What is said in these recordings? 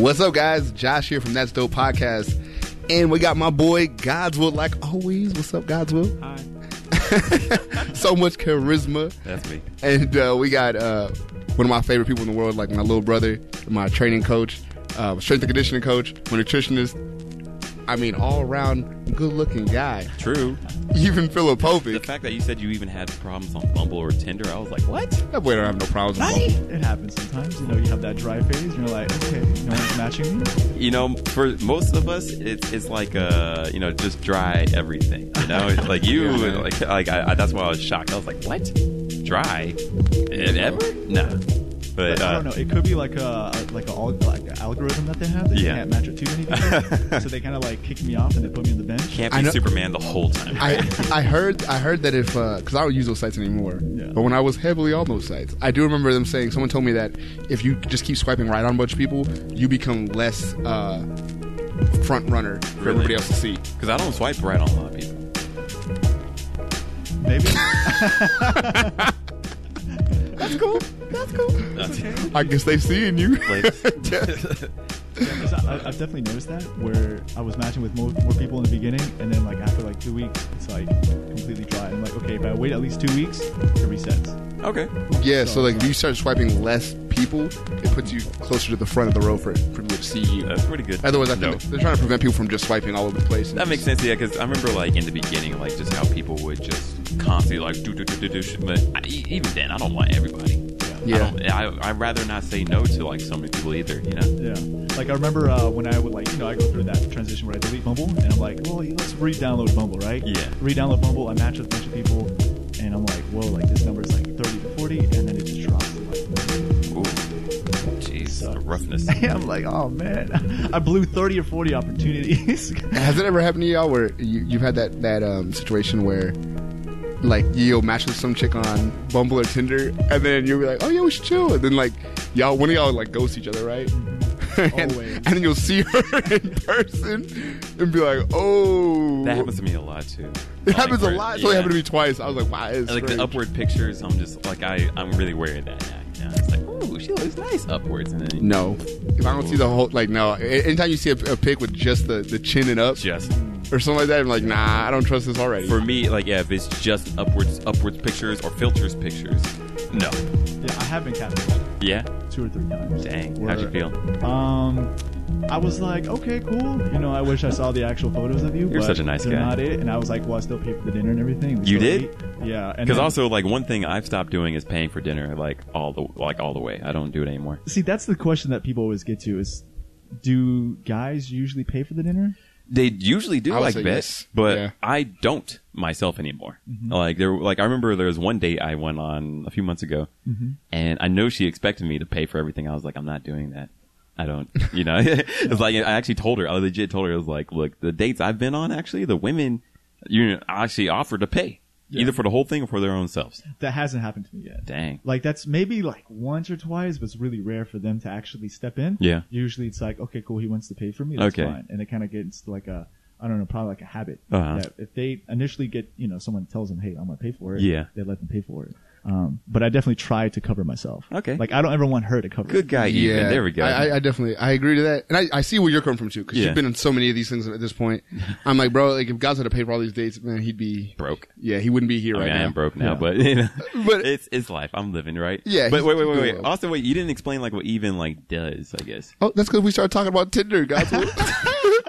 What's up, guys? Josh here from That's Dope Podcast. And we got my boy Godswill, like always. What's up, Godswill? Hi. so much charisma. That's me. And uh, we got uh, one of my favorite people in the world, like my little brother, my training coach, uh, strength and conditioning coach, my nutritionist. I mean, all around good looking guy. True. Even The fact that you said you even had problems on Bumble or Tinder, I was like, what? That boy don't have no problems with Bumble. It happens sometimes. You know, you have that dry phase. And you're like, okay, no one's matching me. You know, for most of us, it's it's like uh, you know, just dry everything. You know, like you, Yeah, like like I, I, that's why I was shocked. I was like, what? Dry? Ever? Nah. But But I uh, don't know. It could be like a like a al- like an algorithm that they have. That Yeah. you can't match with too many people. so they kind of like kick me off and they put me on the bench. can't I be know- Superman the whole time. I I heard I heard that if because I don't use those sites anymore, Yeah. but when I was heavily on those sites, I do remember them saying someone told me that if you just keep swiping right on a bunch of people, you become less uh, front runner for Really? everybody else to see. Because I don't swipe right on a lot of people. Maybe. That's cool. That's cool. That's I guess they seeing you. Ladies. I, I've definitely noticed that where I was matching with more, more people in the beginning, and then like after like two weeks, it's like completely dry. I'm like, okay, if I wait at least two weeks, it resets. okay. yeah, so like if you start swiping less people, it puts you closer to the front of the row for, for people to see you. That's pretty good. Otherwise, I no. think they're trying to prevent people from just swiping all over the place. and That makes sense, yeah. Because I remember, like in the beginning, like just how people would just constantly like do do do do do. shit, But I, e- even then, I don't want everybody. Yeah. I, I, I'd rather not say no to like so many people either. You know. Yeah. Like I remember uh, when I would like, you know, I go through that transition where I delete Bumble and I'm like, well, let's re-download Bumble, right? Yeah. Re-download Bumble. I match with a bunch of people, and I'm like, whoa, like this number is like 30 to 40, and then it just drops to like. Ooh. Jeez, So- the roughness. I'm like, oh man, I blew 30 or 40 opportunities. Has it ever happened to y'all where you, you've had that that um, situation where like you'll match with some chick on Bumble or Tinder, and then you'll be like, "Oh yeah, we should chill," and then like y'all, one of y'all like ghost each other, right? and, Always. and then you'll see her in person and be like, "Oh." That happens to me a lot too. It happens a lot. So it yeah. happened to me twice. I was like, "Wow, it's Like the upward pictures, I'm just like I, I'm really wary of that now. You know? It's like, ooh, she looks nice upwards, and then No, if I don't see the whole like no. Anytime you see a, a pic with just the the chin and up just or something like that, I'm like, nah, I don't trust this already. for me, like yeah, if it's just upwards, upwards pictures or filters pictures, no. yeah, I have been catfished Yeah, two or three times. dang, how'd you feel? Um, I was like, okay, cool. You know, I wish I saw the actual photos of you. You're but such a nice they're guy. Not it. And I was like, well, I still pay for the dinner and everything. You did? ate. Yeah. Because also, like one thing I've stopped doing is paying for dinner, like all the like all the way. I don't do it anymore. see, that's the question that people always get to is, do guys usually pay for the dinner? They usually do I would like say bet, yes. but Yeah. I don't myself anymore. Mm-hmm. Like there, like I remember there was one date I went on a few months ago, Mm-hmm. and I know she expected me to pay for everything. I was like, I'm not doing that. I don't, you know. it's like I actually told her. I legit told her. I was like, look, the dates I've been on, actually, the women, you know, actually offered to pay Yeah. either for the whole thing or for their own selves. That hasn't happened to me yet. Dang. Like that's maybe like once or twice, but it's really rare for them to actually step in. Yeah. Usually it's like, okay, cool, he wants to pay for me. That's Okay. fine. And it kind of gets like a, I don't know, probably like a habit. Uh-huh. That if they initially get, you know, someone tells them, hey, I'm gonna pay for it. Yeah. They let them pay for it. Um, but I definitely try to cover myself. Okay. Like I don't ever want her to cover. Good it. guy, Evan. There we go. I, I, I definitely, I agree to that, and I, I see where you're coming from too, because Yeah. you've been in so many of these things at this point. I'm like, bro, like if God's had to pay for all these dates, man, he'd be broke. Yeah, he wouldn't be here I right mean, now. I am broke now, Yeah. but you know, But- it's it's life. I'm living right. Yeah, But he's wait, wait, wait, wait. well. Austin, wait. You didn't explain like what Evan like does. I guess Oh, that's because we started talking about Tinder, guys.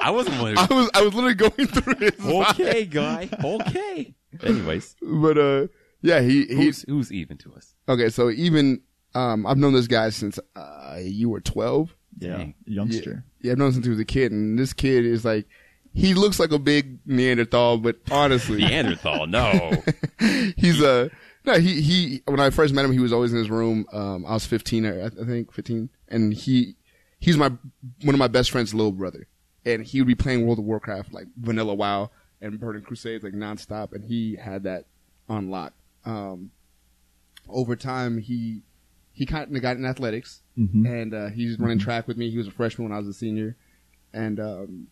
I wasn't one. I was, I was literally going through it. okay, guy. Okay. Anyways, but uh, yeah, he he. who's who's Evan to us? Okay, so Evan um, I've known this guy since uh, you were 12. Yeah. Dang. Youngster. Yeah, I've known him since he was a kid, and this kid is like, he looks like a big Neanderthal, but honestly, Neanderthal. No. he's a no. He he. When I first met him, he was always in his room. Um, I was 15, I, I think 15, and he he's my one of my best friend's little brother, and he would be playing World of Warcraft like Vanilla WoW and Burning Crusades like nonstop, and he had that on lock. Um, over time, he he kind of got in athletics, Mhm. and uh, he's running track with me. He was a freshman when I was a senior, and um,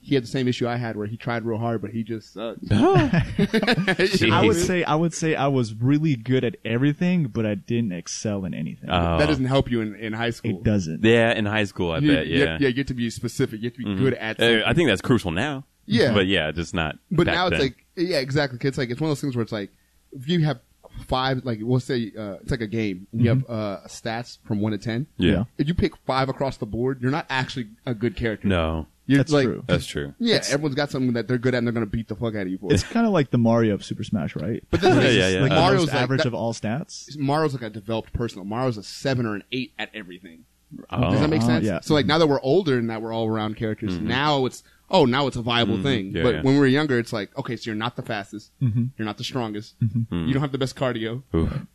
he had the same issue I had where he tried real hard, but he just sucked. I would say I would say I was really good at everything, but I didn't excel in anything. Oh. that doesn't help you in, in high school. it doesn't. Yeah, in high school, I You- bet. you- Yeah, yeah. You get to be specific. You have to be good at. Uh, Something. I think that's crucial now. Yeah. but yeah, just not. But back now it's then. like, yeah, exactly. It's like it's one of those things where it's like if you have five, like we'll say uh, it's like a game. And you have uh, stats from one to ten. yeah. Yeah. If you pick five across the board, you're not actually a good character. No, You're That's like, true. that's true. Yeah, everyone's got something that they're good at, and they're going to beat the fuck out of you for. It's kind of like the Mario of Super Smash, right? but this Yeah, is yeah, yeah. like Uh, the Mario's most like average that- of all stats. Mario's like a developed person. Mario's a seven or an eight at everything. Oh. Does that make Oh, sense? yeah. So like now that we're older and that we're all around characters, now it's oh now it's a viable thing. Mm-hmm. Yeah, but yeah. when we were younger, it's like okay, so you're not the fastest, Mm-hmm. you're not the strongest, you don't have the best cardio, Oof. and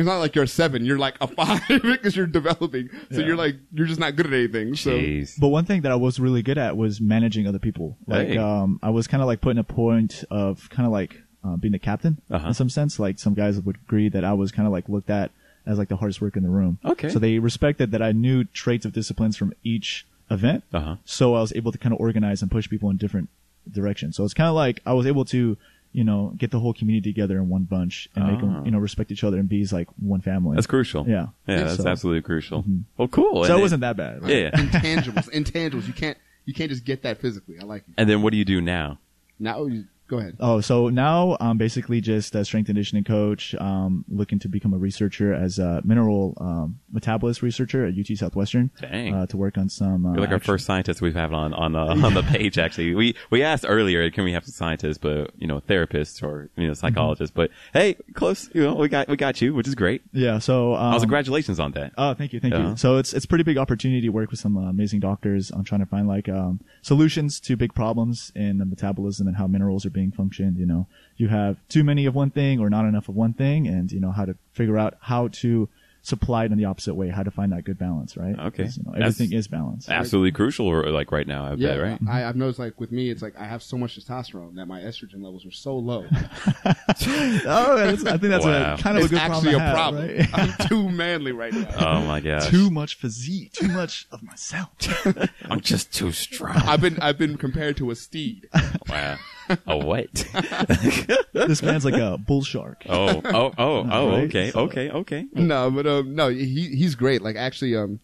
it's not like you're a seven, you're like a five because you're developing. So Yeah. you're like you're just not good at anything. So Jeez. But one thing that I was really good at was managing other people. Like, Hey. um, I was kind of like putting a point of kind of like uh, being the captain Uh-huh. in some sense. Like some guys would agree that I was kind of like looked at as like the hardest worker in the room. Okay. So they respected that I knew traits of disciplines from each event. Uh-huh. So I was able to kind of organize and push people in different directions. So it's kind of like I was able to, you know, get the whole community together in one bunch and make Ah. them, you know, respect each other and be like one family. That's crucial. Yeah. yeah, that's So- absolutely crucial. Well, cool. So And it wasn't that bad. right? Yeah, yeah. intangibles, intangibles, you can't you can't just get that physically. I like it. And then what do you do now? Now you, go ahead. Oh, so now I'm basically just a strength and conditioning coach, um, looking to become a researcher as a mineral um, metabolist researcher at UT Southwestern. Dang. Uh, to work on some. Uh, You're like our first scientist we've had on on uh, on the page. Actually, we we asked earlier, can we have some scientists, but you know, therapists or you know, psychologists. But hey, close. You know, we got we got you, which is great. Yeah. So. Um, also, congratulations on that. Oh, thank you, thank Yeah. you. So it's it's a pretty big opportunity to work with some uh, amazing doctors on trying to find like um, solutions to big problems in the metabolism and how minerals are being functioned. You know, you have too many of one thing or not enough of one thing, and you know how to figure out how to supply it in the opposite way, how to find that good balance, right? Okay, You know, That's- everything is balance. Absolutely crucial, or like right now, I Yeah, bet, right? I, I've noticed like with me, it's like I have so much testosterone that my estrogen levels are so low. Oh, I think that's Wow. a kind of it's a good actually problem. a to have, problem. right? I'm too manly right now. Oh my gosh, too much physique, too much of myself. I'm just too strong. I've been I've been compared to a steed. wow, a what? this man's like a bull shark. Oh, oh, oh, oh. Right? Okay, So- okay, okay. no, but um, no, he he's great. Like actually, um,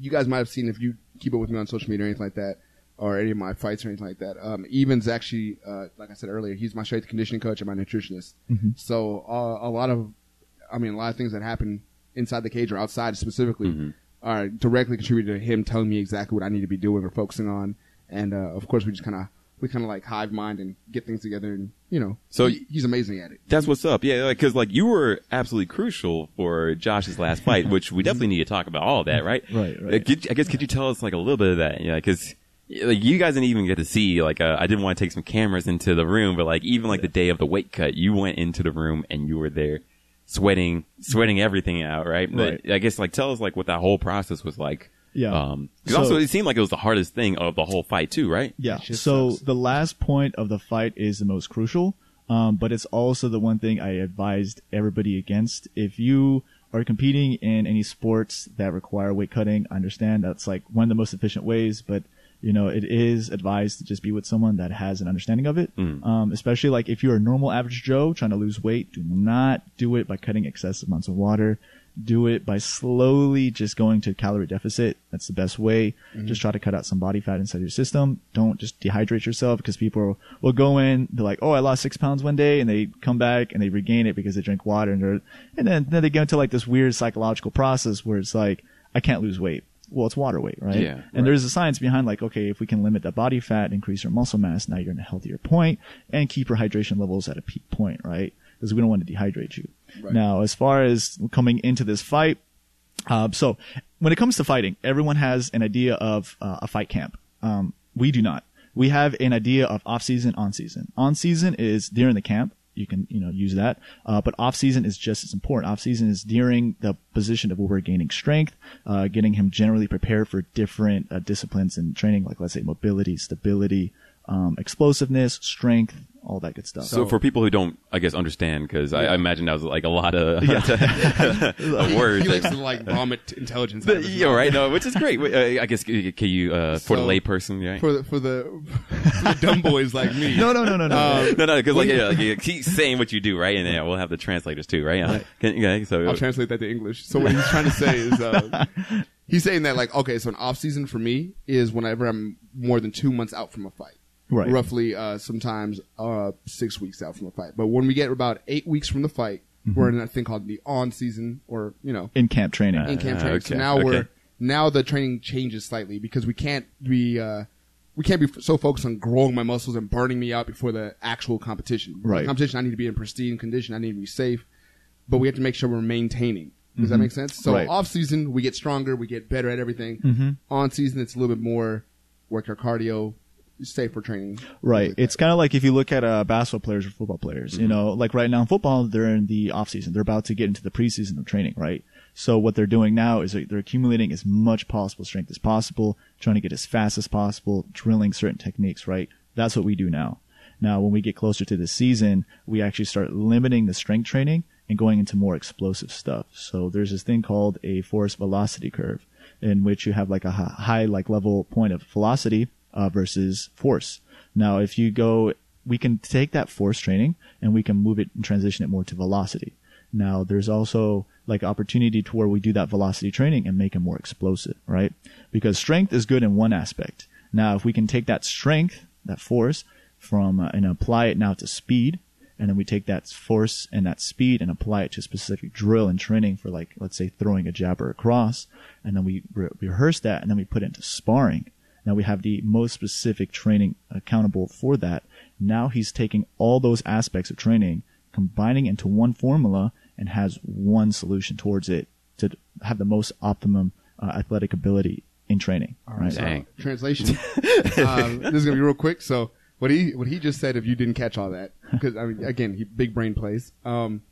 you guys might have seen if you keep up with me on social media or anything like that, or any of my fights or anything like that. Um, Evan's actually, uh, like I said earlier, he's my strength conditioning coach and my nutritionist. So uh, a lot of, I mean, a lot of things that happen inside the cage or outside specifically are directly contributed to him telling me exactly what I need to be doing or focusing on. And uh, of course, we just kind of we kind of like hive mind and get things together, and you know, So- he- he's amazing at it. That's what's up. Yeah, like because like you were absolutely crucial for Josh's last fight, which we definitely need to talk about all of that, right? Right, right. Could- I guess could you tell us like a little bit of that? Yeah, because like you guys didn't even get to see. Like uh, I didn't want to take some cameras into the room, but like even like the day of the weight cut, you went into the room and you were there, sweating, sweating everything out, right? But Right. I guess like tell us like what that whole process was like. Yeah. Um, 'cause So- also it seemed like it was the hardest thing of the whole fight too, right? Yeah. So sucks. the last point of the fight is the most crucial, um, but it's also the one thing I advised everybody against. If you are competing in any sports that require weight cutting, I understand that's like one of the most efficient ways, but you know, it is advised to just be with someone that has an understanding of it. Um, especially like if you're a normal average Joe trying to lose weight, do not do it by cutting excessive amounts of water. Do it by slowly just going to calorie deficit. That's the best way. Mm-hmm. Just try to cut out some body fat inside your system. Don't just dehydrate yourself because people will go in, they're like, oh, I lost six pounds one day, and they come back and they regain it because they drink water, and they're, and then, then they get into like this weird psychological process where it's like, I can't lose weight. Well, it's water weight, right? Yeah, And there's a science behind like, okay, if we can limit that body fat, increase your muscle mass, now you're in a healthier point, and keep your hydration levels at a peak point, right? Because we don't want to dehydrate you. Right. Now, as far as coming into this fight, uh, so when it comes to fighting, everyone has an idea of uh, a fight camp. Um, we do not. We have an idea of off season, on season. On season is during the camp. You can, you know, use that. Uh, but off season is just as important. Off season is during the position of where we're gaining strength, uh, getting him generally prepared for different uh, disciplines and training, like let's say mobility, stability, um, explosiveness, strength, all that good stuff. So, for people who don't, I guess, understand, because I, I imagine that was like a lot of, of words. He likes to like vomit intelligence. out But, of yeah, mouth. right. No, which is great. Uh, I guess can you uh, for the So, layperson, right? for the for the, for the dumb boys like me. no, no, no, no, no. Um, no, no, because like, yeah, like, you keep saying what you do, right? And yeah, we'll have the translators too, right? Yeah. Can, yeah, so I'll translate that to English. So what he's trying to say is, uh, he's saying that like, okay, so an off season for me is whenever I'm more than two months out from a fight. Right. Roughly, uh, sometimes, uh, six weeks out from a fight. But when we get about eight weeks from the fight, Mm-hmm. we're in that thing called the on season or, you know, in camp training. in camp Ah, training. So okay, now okay. we're, now the training changes slightly because we can't be, uh, we can't be so focused on growing my muscles and burning me out before the actual competition. Right. competition, I need to be in pristine condition. I need to be safe, but we have to make sure we're maintaining. Does that make sense? So Mm-hmm. Right. off season, we get stronger, we get better at everything. Mhm. On season, it's a little bit more work our cardio, safer training. Right. It's kind of like if you look at uh, basketball players or football players. You know, like right now in football, they're in the off season. They're about to get into the preseason of training, right? So what they're doing now is they're accumulating as much possible strength as possible, trying to get as fast as possible, drilling certain techniques, right? That's what we do now. Now, when we get closer to the season, we actually start limiting the strength training and going into more explosive stuff. So there's this thing called a force velocity curve in which you have like a high like level point of velocity uh, versus force. Now, if you go, we can take that force training and we can move it and transition it more to velocity. Now, there's also like opportunity to where we do that velocity training and make it more explosive, right? Because strength is good in one aspect. Now, if we can take that strength, that force, from uh, and apply it now to speed, and then we take that force and that speed and apply it to specific drill and training for like let's say throwing a jab or a cross, and then we re- rehearse that and then we put it into sparring. Now we have the most specific training accountable for that. Now he's taking all those aspects of training, combining into one formula, and has one solution towards it to have the most optimum uh, athletic ability in training. All right. Dang. Translation. um, this is gonna be real quick. So what he what he just said, if you didn't catch all that, because I mean, again, he big brain plays. Um,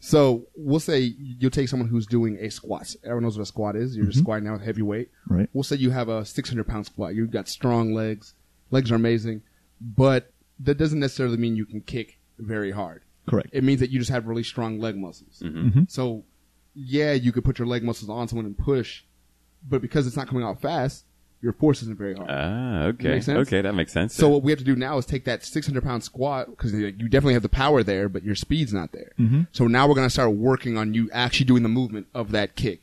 so we'll say you'll take someone who's doing a squat. Everyone knows what a squat is. You're just squatting down with heavy weight. Right. We'll say you have a 600 pound squat. You've got strong legs. Legs are amazing, but that doesn't necessarily mean you can kick very hard. Correct. It means that you just have really strong leg muscles. Mm-hmm. So, yeah, you could put your leg muscles on someone and push, but because it's not coming out fast, your force isn't very hard. Ah, okay. Make sense? Okay, that makes sense. so what we have to do now is take that 600 pound squat because you definitely have the power there, but your speed's not there. Mm-hmm. So now we're going to start working on you actually doing the movement of that kick.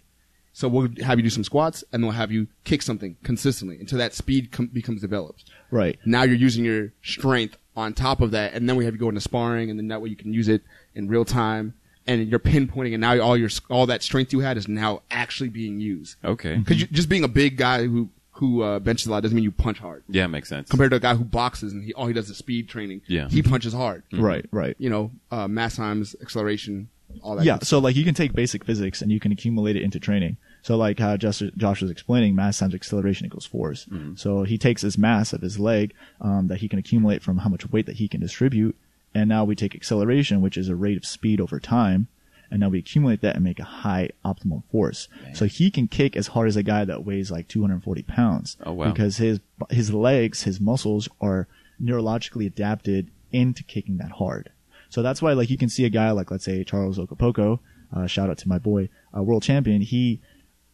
So we'll have you do some squats and we'll have you kick something consistently until that speed com- becomes developed. Right. Now you're using your strength on top of that, and then we have you go into sparring, and then that way you can use it in real time, and you're pinpointing, and now all your all that strength you had is now actually being used. okay. Because just being a big guy who who uh, benches a lot doesn't mean you punch hard. Yeah, makes sense. Compared to a guy who boxes and he all he does is speed training. Yeah. he punches hard. Right. Right. You know, uh, mass times, acceleration, all that. yeah good so like you can take basic physics and you can accumulate it into training so like how Josh, Josh was explaining mass times acceleration equals force so he takes his mass of his leg um, that he can accumulate from how much weight that he can distribute and now we take acceleration which is a rate of speed over time and now we accumulate that and make a high optimal force so he can kick as hard as a guy that weighs like 240 pounds Oh, wow. because his his legs his muscles are neurologically adapted into kicking that hard so that's why, like, you can see a guy like, let's say, Charles Okapoko, uh, shout out to my boy, uh, world champion. He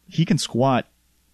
he can squat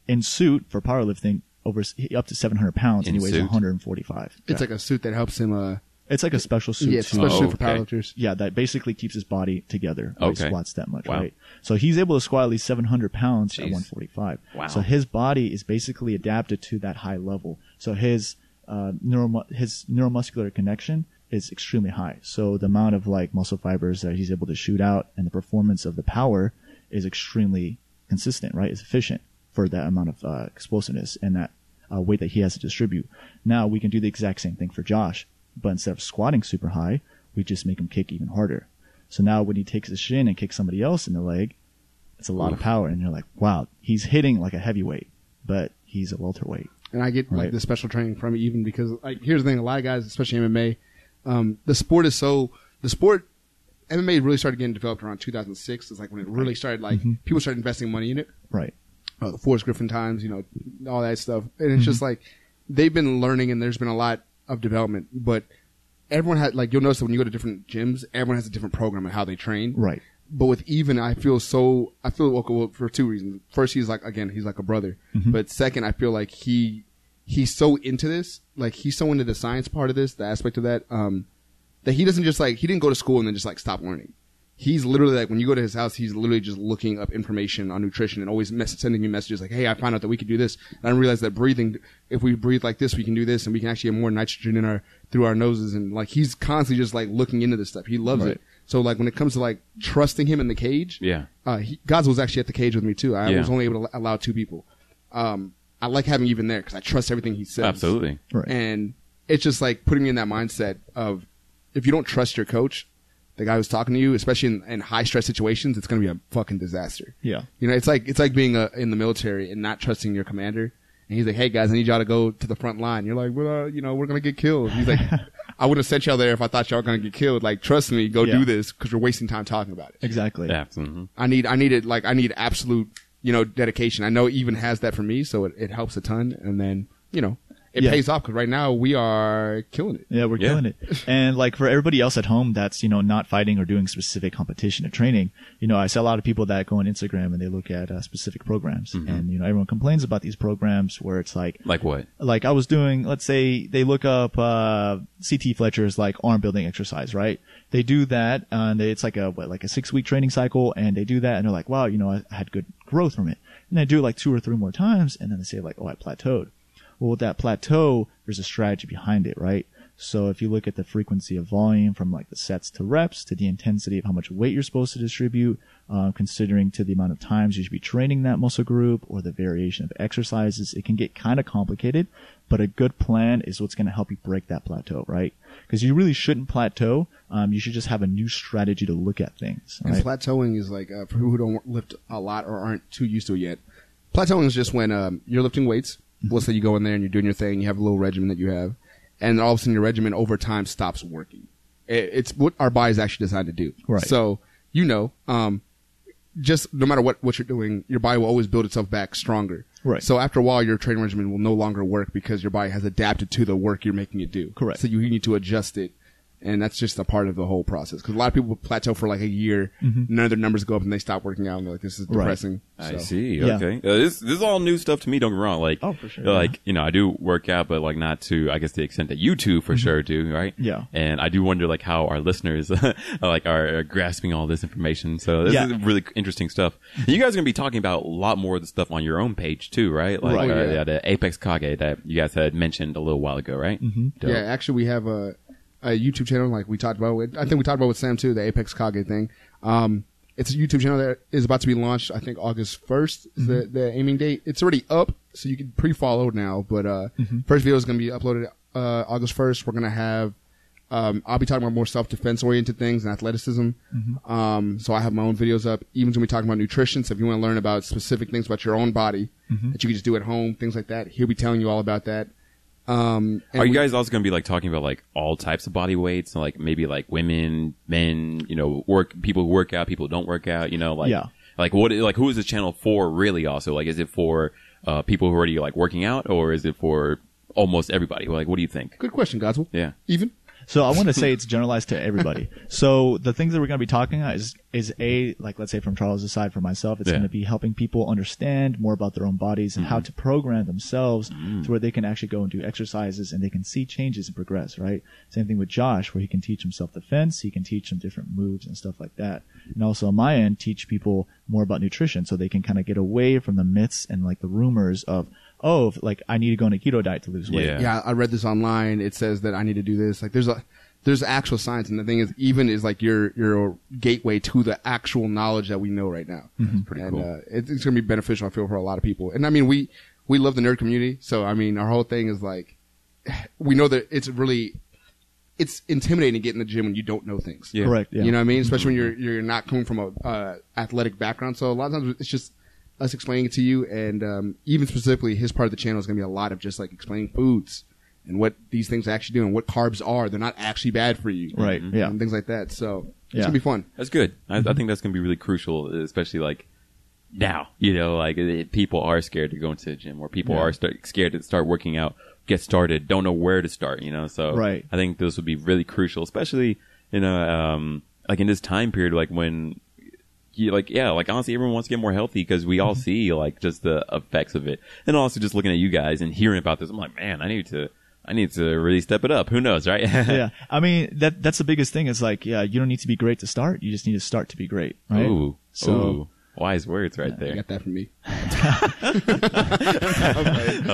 in suit for powerlifting over up to 700 pounds, and he weighs suit? 145. It's like a suit that helps him. Uh, It's like a special suit. yeah, it's a to- special Oh, for okay. powerlifters. yeah, that basically keeps his body together. when He Okay. squats that much, Wow. right? So he's able to squat at least 700 pounds at Jeez. 145. Wow. So his body is basically adapted to that high level. So his uh, neuromu- his neuromuscular connection is extremely high. So the amount of like muscle fibers that he's able to shoot out and the performance of the power is extremely consistent, right? It's efficient for that amount of uh, explosiveness and that uh, weight that he has to distribute. Now we can do the exact same thing for Josh, but instead of squatting super high, we just make him kick even harder. So now when he takes his shin and kicks somebody else in the leg, it's a lot of power, and you're like, wow, he's hitting like a heavyweight, but he's a welterweight. and I get like Right. the special training from it even because like here's the thing: a lot of guys, especially MMA, um, the sport is so the sport. MMA really started getting developed around 2006. Is like when it really started. Like Mm-hmm. people started investing money in it. Right. Uh, the Forrest Griffin times, you know, all that stuff, and it's just like they've been learning, and there's been a lot of development, but everyone had like you'll notice that when you go to different gyms, everyone has a different program and how they train. Right. But with Evan, I feel so. I feel well for two reasons. First, he's like again, he's like a brother. But second, I feel like he he's so into this, like he's so into the science part of this, the aspect of that, um, that he doesn't just like he didn't go to school and then just like stop learning. He's literally like when you go to his house, he's literally just looking up information on nutrition and always mess- sending you messages like, "Hey, I found out that we could do this." And I realized that breathing, if we breathe like this, we can do this, and we can actually get more nitrogen in our through our noses. And like he's constantly just like looking into this stuff. He loves Right. it. So like when it comes to like trusting him in the cage, Yeah. uh, he, Gods was actually at the cage with me too. I Yeah. was only able to allow two people. Um, I like having Evan there because I trust everything he says. Absolutely. Right. And it's just like putting me in that mindset of if you don't trust your coach, the guy who's talking to you, especially in, in high stress situations, it's going to be a fucking disaster. Yeah. You know, it's like it's like being uh in the military and not trusting your commander. And he's like, "Hey guys, I need y'all to go to the front line." You're like, "Well, uh, you know, we're gonna get killed." He's like, "I would have sent y'all there if I thought y'all were gonna get killed. Like, trust me, go Yeah. do this because you're wasting time talking about it." Exactly. Yeah. mhm. I need I needed like I need absolute you know dedication. I know it Evan has that for me, so it, it helps a ton. And then you know it Yeah. pays off because right now we are killing it. Yeah, we're Yeah. killing it. And like for everybody else at home that's, you know, not fighting or doing specific competition or training, you know, I see a lot of people that go on Instagram and they look at uh, specific programs and, you know, everyone complains about these programs where it's like, Like what? like I was doing, let's say they look up, uh, CT Fletcher's like arm building exercise, right? They do that and they, it's like a, what, like a six week training cycle and they do that and they're like, wow, you know, I, I had good growth from it. And they do it like two or three more times and then they say like, oh, I plateaued. Well, with that plateau, there's a strategy behind it, right? So if you look at the frequency of volume from like the sets to reps to the intensity of how much weight you're supposed to distribute, uh, considering to the amount of times you should be training that muscle group or the variation of exercises, it can get kind of complicated. But a good plan is what's going to help you break that plateau, right? Because you really shouldn't plateau. Um, you should just have a new strategy to look at things, And plateauing is like uh, for people who don't lift a lot or aren't too used to it yet. Plateauing is just when um, you're lifting weights. Let's say you go in there and you're doing your thing. You have a little regimen that you have, and all of a sudden your regimen over time stops working. It, it's what our body is actually designed to do. Right. So you know, um, just no matter what what you're doing, your body will always build itself back stronger. Right. So after a while, your training regimen will no longer work because your body has adapted to the work you're making it do. Correct. So you need to adjust it, and that's just a part of the whole process. Because a lot of people plateau for like a year, none of their numbers go up, and they stop working out, and they're like, "This is Mm-hmm. Right. depressing." I So- see. Yeah. Okay. Uh, this this is all new stuff to me. Don't get me wrong. Like, Oh, for sure, Like you know, I do work out, but like not to I guess the extent that you two for sure do, right? Mm-hmm. Yeah. And I do wonder like how our listeners like are, are grasping all this information. So this Yeah. is really interesting stuff. And you guys are gonna be talking about a lot more of the stuff on your own page too, right? Like Right. uh, Yeah. yeah, the Apex Kage that you guys had mentioned a little while ago, right? Mm-hmm. Yeah, actually, we have a, a YouTube channel like we talked about. With, I think we talked about with Sam too, the Apex Kage thing. Um, it's a YouTube channel that is about to be launched. I think August first is the, the aiming date. It's already up, so you can pre-follow now. But uh, first video is going to be uploaded uh, August first. We're going to have. Um, I'll be talking about more self-defense oriented things and athleticism. Um, so I have my own videos up. Even when we talking about nutrition, so if you want to learn about specific things about your own body that you can just do at home, things like that, he'll be telling you all about that. Um, and Are you we- guys also going to be like talking about like all types of body weights, like maybe like women, men, you know, work people who work out, people who don't work out, you know, like Yeah. like what like who is this channel for really? Also, like is it for uh, people who are already like working out, or is it for almost everybody? Like, what do you think? Good question, Godswill. Yeah. Evan? So I want to say it's generalized to everybody. So the things that we're going to be talking about is is a like let's say from Charles' side for myself, it's Yeah. going to be helping people understand more about their own bodies and how mm-hmm. to program themselves mm-hmm. to where they can actually go and do exercises and they can see changes and progress. Right. Same thing with Josh, where he can teach himself defense, he can teach them different moves and stuff like that. And also on my end, teach people more about nutrition so they can kind of get away from the myths and like the rumors of oh, like I need to go on a keto diet to lose weight. Yeah. Yeah, I read this online. It says that I need to do this. Like, there's a there's actual science, and the thing is, Evan is like your your gateway to the actual knowledge that we know right now. Mm-hmm. pretty and, cool. Uh, it, it's gonna be beneficial. I feel for a lot of people, and I mean, we we love the nerd community, so I mean, our whole thing is like, we know that it's really it's intimidating to get in the gym when you don't know things. Yeah. Correct. Yeah. You know what I mean? Especially when you're you're not coming from a uh, athletic background. So a lot of times it's just us explaining it to you, and um, Evan specifically, his part of the channel is going to be a lot of just like explaining foods and what these things actually do and what carbs are. They're not actually bad for you, Right. Mm-hmm. Yeah. And things like that. So it's Yeah. gonna be fun. That's good. I, I think that's going to be really crucial, especially like now. You know, like it, people are scared to go into the gym, or people Yeah. are start, scared to start working out, get started, don't know where to start. You know, so Right. I think this would be really crucial, especially you know, um, like in this time period, like when. You like yeah like honestly everyone wants to get more healthy because we all mm-hmm. see like just the effects of it and also just looking at you guys and hearing about this I'm like man I need to I need to really step it up who knows right yeah. I mean, that that's the biggest thing. Is like, yeah, you don't need to be great to start. You just need to start to be great, right? Ooh, So- ooh, wise words right You there. got that from me. I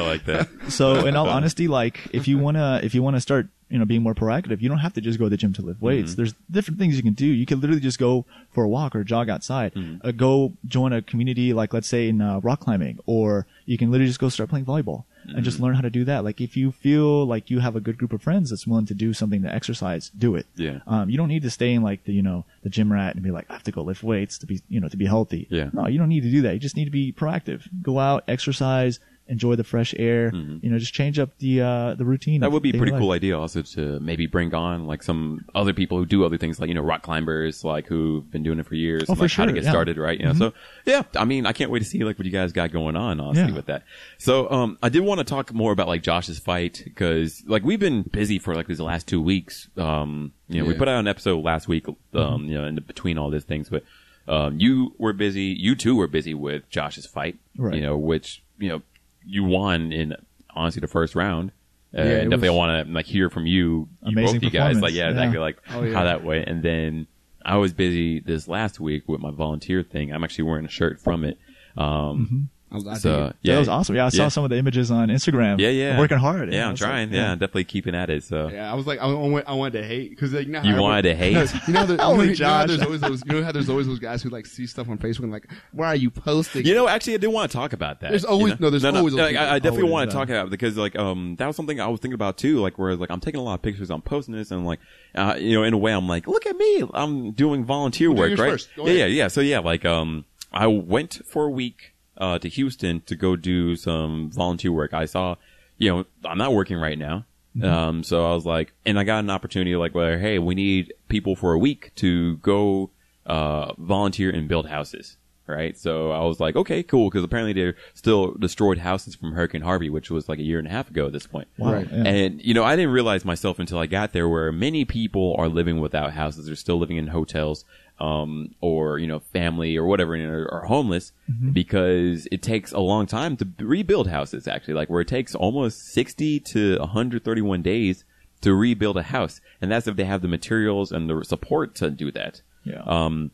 like that. So, in all honesty, like if you wanna if you wanna start, you know, being more proactive, you don't have to just go to the gym to lift weights. Mm-hmm. There's different things you can do. You can literally just go for a walk or jog outside. Mm-hmm. Uh, go join a community, like let's say in uh, rock climbing, or you can literally just go start playing volleyball and just learn how to do that. Like if you feel like you have a good group of friends that's willing to do something to exercise, do it. Yeah. Um, you don't need to stay in like the you know the gym rat and be like I have to go lift weights to be you know to be healthy. Yeah. No, you don't need to do that. You just need to be proactive. Go out, exercise, enjoy the fresh air. You know, just change up the uh, the routine. Mm-hmm. That would be a pretty cool idea also to maybe bring on like some other people who do other things like, you know, rock climbers, like who've been doing it for years, Oh, and, for like how to get yeah. started, right? You know, so yeah, I mean, I can't wait to see like what you guys got going on, honestly, Yeah. with that. So, um, I did want to talk more about like Josh's fight because like we've been busy for like these last two weeks. Um, you know, we put out an episode last week, um, Mm-hmm. you know, in between all these things, but, um, you were busy, you too were busy with Josh's fight, Right. you know, which, you know, you won in honestly the first round. Uh, Yeah, and definitely was- want to like hear from you, you both you guys, like yeah, yeah. exactly, like Oh, yeah. how that went. And then I was busy this last week with my volunteer thing. I'm actually wearing a shirt from it. Um, I was, I so dig it. yeah, that was awesome. Yeah, I saw yeah. some of the images on Instagram. Yeah, yeah, I'm working hard. Yeah, I I'm was like, trying. yeah. I'm definitely keeping at it. So Yeah, I was like, I, I, went, I wanted to hate because like, you, know how You everyone- wanted to hate? You know, there, Holy you know how there's always those, you know how there's always those guys who like see stuff on Facebook and like, why are you posting? You know, actually, I do want to talk about that. There's you always- know? no, there's always those like, I, I definitely want to talk about it because, like, um, that was something I was thinking about too. Like, where like I'm taking a lot of pictures, I'm posting this, and like, uh, you know, in a way, I'm like, look at me, I'm doing volunteer Well, work, right? Yeah, yeah, yeah. So yeah, like, um, I went for a week uh to Houston to go do some volunteer work. I saw, you know, I'm not working right now. Mm-hmm. Um, so I was like, and I got an opportunity like where, hey, we need people for a week to go, uh, volunteer and build houses. Right. So I was like, okay, cool. Cause apparently they're still destroyed houses from Hurricane Harvey, which was like a year and a half ago at this point. Wow. Right. yeah. And, you know, I didn't realize myself until I got there where many people are living without houses. They're still living in hotels, um, or, you know, family or whatever, are, homeless because it takes a long time to rebuild houses, actually, like where it takes almost 60 to 131 days to rebuild a house. And that's if they have the materials and the support to do that. yeah. Um,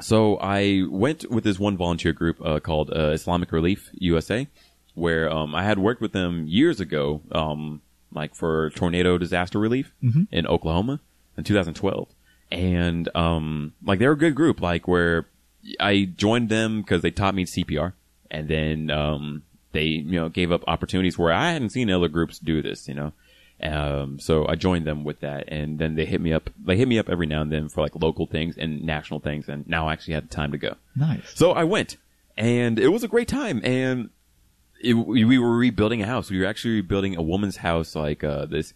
so I went with this one volunteer group uh, called uh, Islamic Relief USA, where um, I had worked with them years ago, um, like for tornado disaster relief in Oklahoma in 2012, and um, like they're a good group. Like where I joined them because they taught me CPR, and then um, they you know gave up opportunities where I hadn't seen other groups do this. You know, um, so I joined them with that, and then they hit me up. They hit me up every now and then for like local things and national things, and now I actually had the time to go. nice. So I went, and it was a great time. And it, we we were rebuilding a house. We were actually rebuilding a woman's house, like uh, this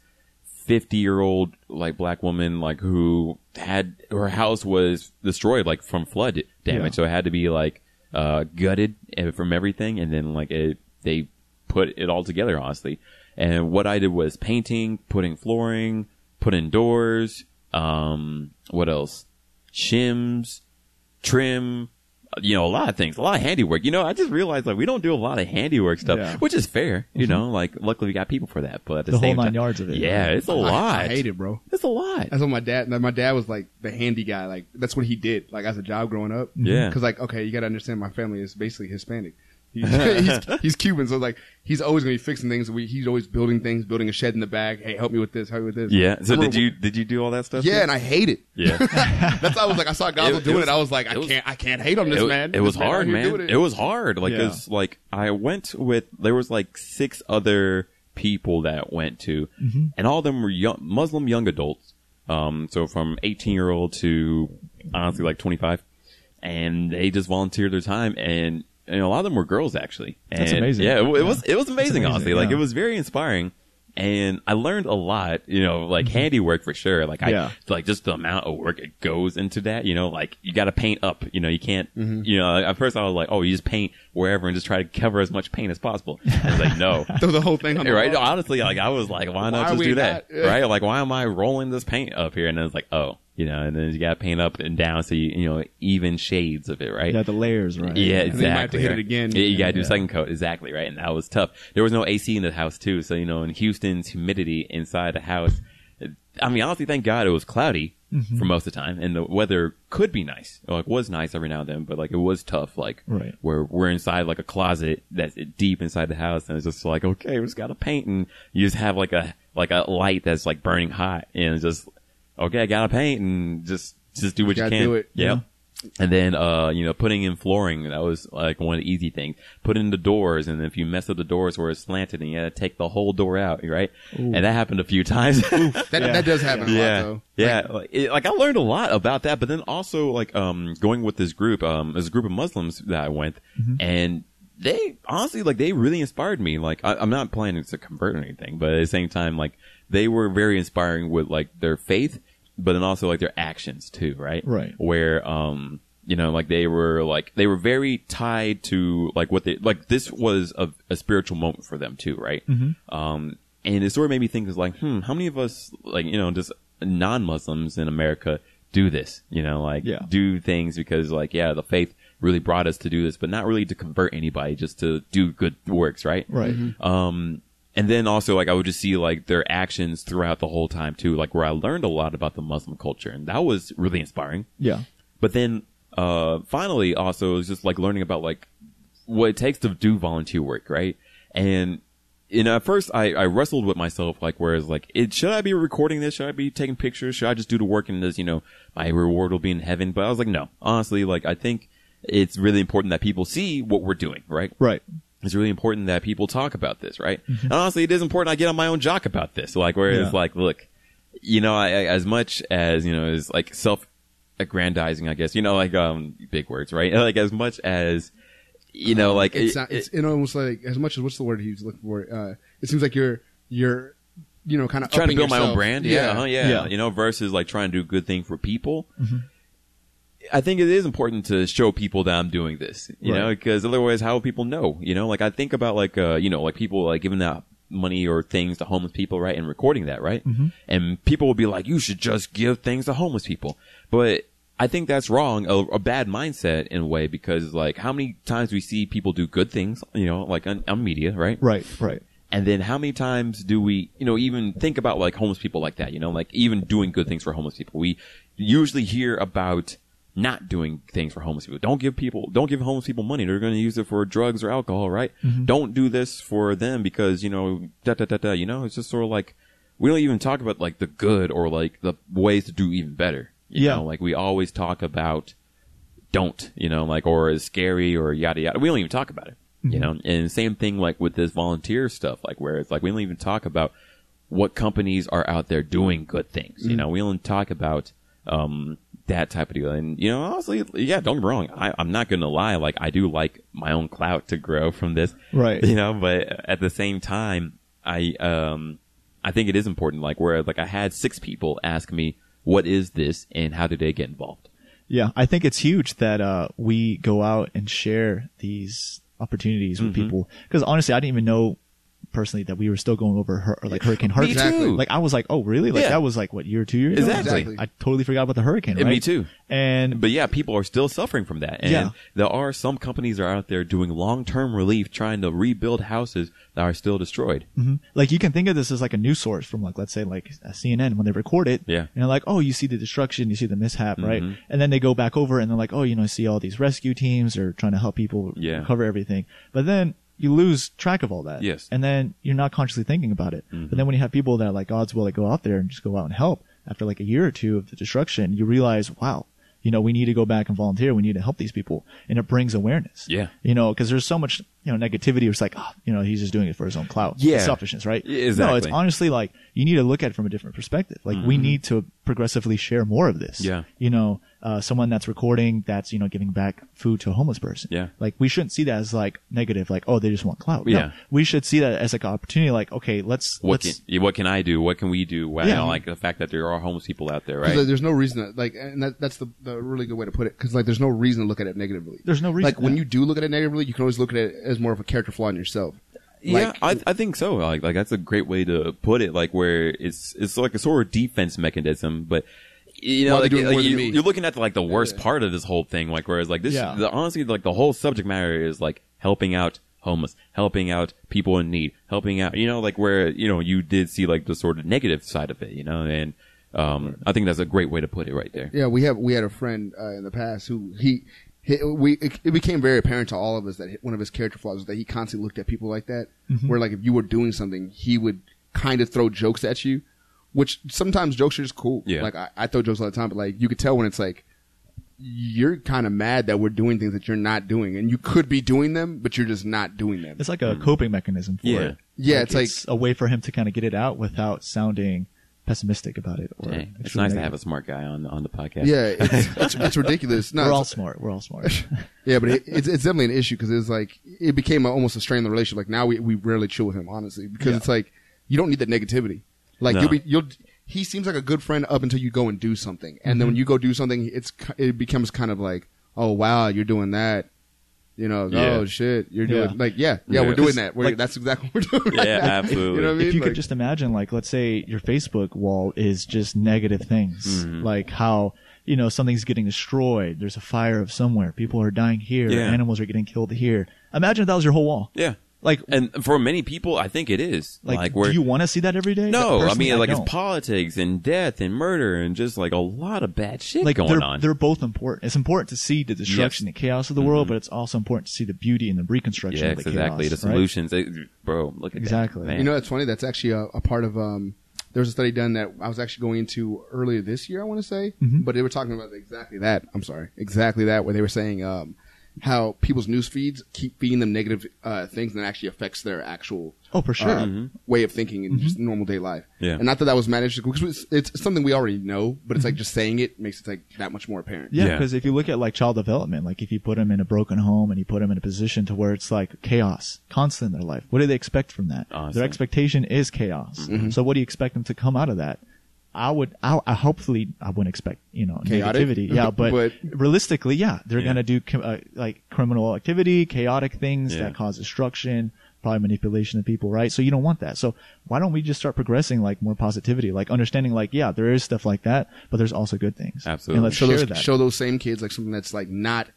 fifty-year-old like black woman, like who had her house was destroyed, like from flood damage. Yeah. So it had to be like uh, gutted from everything, and then like it, they put it all together, honestly. And what I did was painting, putting flooring, putting doors. Um, what else? Shims, trim, you know, a lot of things, a lot of handiwork. You know, I just realized like we don't do a lot of handiwork stuff, Yeah. which is fair. You mm-hmm. know, like luckily we got people for that. But at the, The whole same nine time, yards of it. Yeah, it's a I- lot. I, hate it, bro. It's a lot. That's what my dad. My dad was like the handy guy. Like that's what he did. Like as a job growing up. Yeah. Mm-hmm. Because like okay, you got to understand, my family is basically Hispanic. He's, he's, he's Cuban, so like he's always gonna be fixing things. We, he's always building things, building a shed in the back. Hey, help me with this. Help me with this. Yeah. So did you did you do all that stuff? Yeah, and I hate it. yeah. That's why I was like, I saw It- it doing was- it. I was like, I was- can't, I can't hate on this it, man. It was This hard, here man. doing It. was hard. Like, Yeah. like I went with there was like six other people that went to, Mm-hmm. and all of them were young, Muslim young adults. Um, so from 18 year old to honestly like 25, and they just volunteered their time and. And a lot of them were girls, actually. And That's amazing. Yeah, it, it Yeah. was it was amazing, amazing, honestly. Like yeah. it was very inspiring. and I learned a lot, you know, like Mm-hmm. handiwork for sure. Like I, Yeah. like just the amount of work it goes into that, you know, like you got to paint up, you know, you can't, Mm-hmm. you know, at first I was like, oh, you just paint wherever and just try to cover as much paint as possible. And it's like, no. Throw the whole thing on the right? wall. Honestly, like I was like, why not Why are just do that? not- Right? Like, why am I rolling this paint up here? And then it's like, oh, you know, and then you got to paint up and down so you, you know, even shades of it, right? Yeah, the layers, right? Yeah, And then you might have to exactly. hit it again. Yeah, you gotta do Yeah. second coat, exactly right. And that was tough. There was no AC in the house too, so you know, in Houston's humidity inside the house. I mean, honestly, thank God it was cloudy Mm-hmm. for most of the time, and the weather could be nice. Like, was nice every now and then, but like it was tough. Like, Right. where we're inside like a closet that's deep inside the house, and it's just like, okay, we just gotta paint, and you just have like a like a light that's like burning hot, and it's just okay, I gotta paint, and just just do what you, Gotta can. do it. Yep. And then, uh, you know, putting in flooring, that was like one of the easy things. Put in the doors, and if you mess up the doors where it's slanted, and you had to take the whole door out, right? And that happened a few times. That, Yeah. that does happen a yeah, lot, though. yeah. Like, Like, it, like I learned a lot about that, but then also like um going with this group, um, there's a group of Muslims that I went, and they honestly like they really inspired me. Like I, I'm not planning to convert or anything, but at the same time, like they were very inspiring with like their faith, but then also like their actions too, right? Right. Where um you know like they were like they were very tied to like what they like this was a, a spiritual moment for them too, right? Um and it sort of made me think is like, hmm, how many of us like you know just non-Muslims in America do this? You know, like Yeah. do things because like yeah, the faith really brought us to do this, but not really to convert anybody, just to do good works, right? Right. Um, and then also like I would just see like their actions throughout the whole time too, like where I learned a lot about the Muslim culture, and that was really inspiring. Yeah. But then, uh, finally, also, it was just like learning about like what it takes to do volunteer work, right? And you know, at first, I, I wrestled with myself, like, whereas, like, it should I be recording this? Should I be taking pictures? Should I just do the work and this, you know, my reward will be in heaven? But I was like, no, honestly, like, I think it's really important that people see what we're doing, right? Right. It's really important that people talk about this, right? And honestly, it is important I get on my own jock about this. Like, where it's like, look, you know, I, I, as much as, you know, is like self aggrandizing, I guess, you know, like, um, big words, right? Like, as much as, you know, like, it's, it- not, it's it- almost like as much as what's the word he's looking for. Uh, it seems like you're you're you know kind of trying to build my own brand. Yeah. uh-huh, yeah. Yeah. You know, versus like trying to do a good thing for people. I think it is important to show people that I'm doing this, you know, because otherwise how will people know, you know, like I think about like, uh, you know, like people like giving out money or things to homeless people, right? And recording that, right? And people will be like, you should just give things to homeless people. But I think that's wrong, a, a bad mindset in a way, because like how many times we see people do good things, you know, like on, on media, right? Right. Right. And then how many times do we, you know, even think about like homeless people like that, you know, like even doing good things for homeless people. We usually hear about not doing things for homeless people. Don't give people, don't give homeless people money. They're going to use it for drugs or alcohol, right? Mm-hmm. Don't do this for them because, you know, da da da da, you know, it's just sort of like, we don't even talk about like the good or like the ways to do even better. You Yeah. know, like we always talk about don't, you know, like, or is scary or yada yada. We don't even talk about it, you mm-hmm. know, and same thing like with this volunteer stuff, like where it's like we don't even talk about what companies are out there doing good things, you mm-hmm. know, we don't talk about, um, that type of deal. And, you know, honestly, yeah, don't get me wrong. I, I'm not going to lie. Like, I do like my own clout to grow from this, Right. you know, but at the same time, I, um, I think it is important, like, where, like, I had six people ask me, what is this and how did they get involved? Yeah, I think it's huge that uh, we go out and share these opportunities with Mm-hmm. people. Because honestly, I didn't even know personally that we were still going over her, like Hurricane Harvey. Too. Like I was like, oh really? Like Yeah. that was like what year two years ago? Exactly. I totally forgot about the hurricane. And right? me too. And But yeah, people are still suffering from that. And Yeah. there are some companies that are out there doing long-term relief, trying to rebuild houses that are still destroyed. Mhm. like you can think of this as like a news source from like let's say like a CNN when they record it. Yeah. And they're like, oh, you see the destruction, you see the mishap, right? Mhm. And then they go back over and they're like, oh, you know, I see all these rescue teams are trying to help people Yeah. recover everything. But then you lose track of all that. Yes. And then you're not consciously thinking about it. Mhm. But then when you have people that are like Godswill that go out there and just go out and help after like a year or two of the destruction, you realize, wow, you know, we need to go back and volunteer. We need to help these people. And it brings awareness Yeah. you know, because there's so much you know negativity or it's like oh, you know he's just doing it for his own clout Yeah. selfishness right Yeah, no it's honestly like you need to look at it from a different perspective like we need to progressively share more of this Mm-hmm. Yeah. you know uh, someone that's recording that's you know giving back food to a homeless person Yeah. like we shouldn't see that as like negative like oh they just want clout Yeah. no, we should see that as like an opportunity like okay let's What let's can, what can I do? What can we do? Well, Yeah. like the fact that there are homeless people out there, right? like, there's no reason to, like, and that, that's the, the really good way to put it. Because like, there's no reason to look at it negatively. There's no reason, Like when you do look at it negatively, you can always look at it as more of a character flaw in yourself. yeah, Like, I, I think so. Like, like that's a great way to put it. Like where it's it's like a sort of defense mechanism, but you know, like, like, you, you're looking at the, like the worst part of this whole thing. Like whereas like this, Yeah. the, honestly, like the whole subject matter is like helping out homeless, helping out people in need, helping out. You know, like where you know you did see like the sort of negative side of it. You know, and um, I think that's a great way to put it right there. Yeah, we have we had a friend uh, in the past who he, he we it, it became very apparent to all of us that one of his character flaws was that he constantly looked at people like that, mm-hmm. where like if you were doing something, he would kind of throw jokes at you, which sometimes jokes are just cool. Yeah. like I, I throw jokes all the time, but like you could tell when it's like you're kind of mad that we're doing things that you're not doing, and you could be doing them, but you're just not doing them. it's like a mm. coping mechanism for Yeah. it Yeah, it's like- a way for him to kind of get it out without sounding pessimistic about it or Dang, it's extremely nice to have a smart guy on on the podcast. Yeah, it's, it's, it's ridiculous. No, we're all smart we're all smart Yeah, but it, it's it's definitely an issue because it's like it became a, almost a strain in the relationship. Like now we we rarely chill with him, honestly, because Yeah. it's like you don't need that negativity. Like No. you'll be you'll he seems like a good friend up until you go and do something, and then when mm-hmm. you go do something, it's it becomes kind of like oh wow you're doing that. You know, Yeah. oh shit, you're doing Yeah. like yeah, yeah, Yeah. we're doing that. We're, like- that's exactly what we're doing. right Yeah, now. absolutely. You know what I mean? if you Like- could just imagine like let's say your facebook wall is just negative things Mm-hmm. like how you know something's getting destroyed there's a fire of somewhere people are dying here Yeah. animals are getting killed here imagine if that was your whole wall yeah. Like And for many people, I think it is like, like where do you want to see that every day No, I mean like don't. it's politics and death and murder and just like a lot of bad shit like going they're, on. they're both important. It's important to see the destruction and chaos of the world, but it's also important to see the beauty and the reconstruction yes, of the exactly. chaos. The right? solutions, bro. Look at Exactly. That. You know, that's funny. That's actually a, a part of. Um, there was a study done that I was actually going into earlier this year. I want to say, Mm-hmm. but they were talking about exactly that. I'm sorry, exactly that. Where they were saying um, how people's news feeds keep feeding them negative uh, things, and it actually affects their actual Oh, for sure. uh, way of thinking in just normal day life. Mm-hmm. Yeah. and not that that was managed because it's, it's something we already know, but it's like just saying it makes it like that much more apparent. Yeah, Yeah. because if you look at like child development, like if you put them in a broken home and you put them in a position to where it's like chaos constant in their life, what do they expect from that? Awesome. Their expectation is chaos. Mm-hmm. So what do you expect them to come out of that? I would, I, I hopefully, I wouldn't expect, you know, Chaotic? negativity. Yeah, but, But- realistically, yeah, they're Yeah. gonna do uh, like criminal activity, chaotic things Yeah. that cause destruction, probably manipulation of people, right? So you don't want that. So why don't we just start progressing like more positivity, like understanding like, yeah, there is stuff like that, but there's also good things. Absolutely. And let's show share those that. show those same kids like something that's like not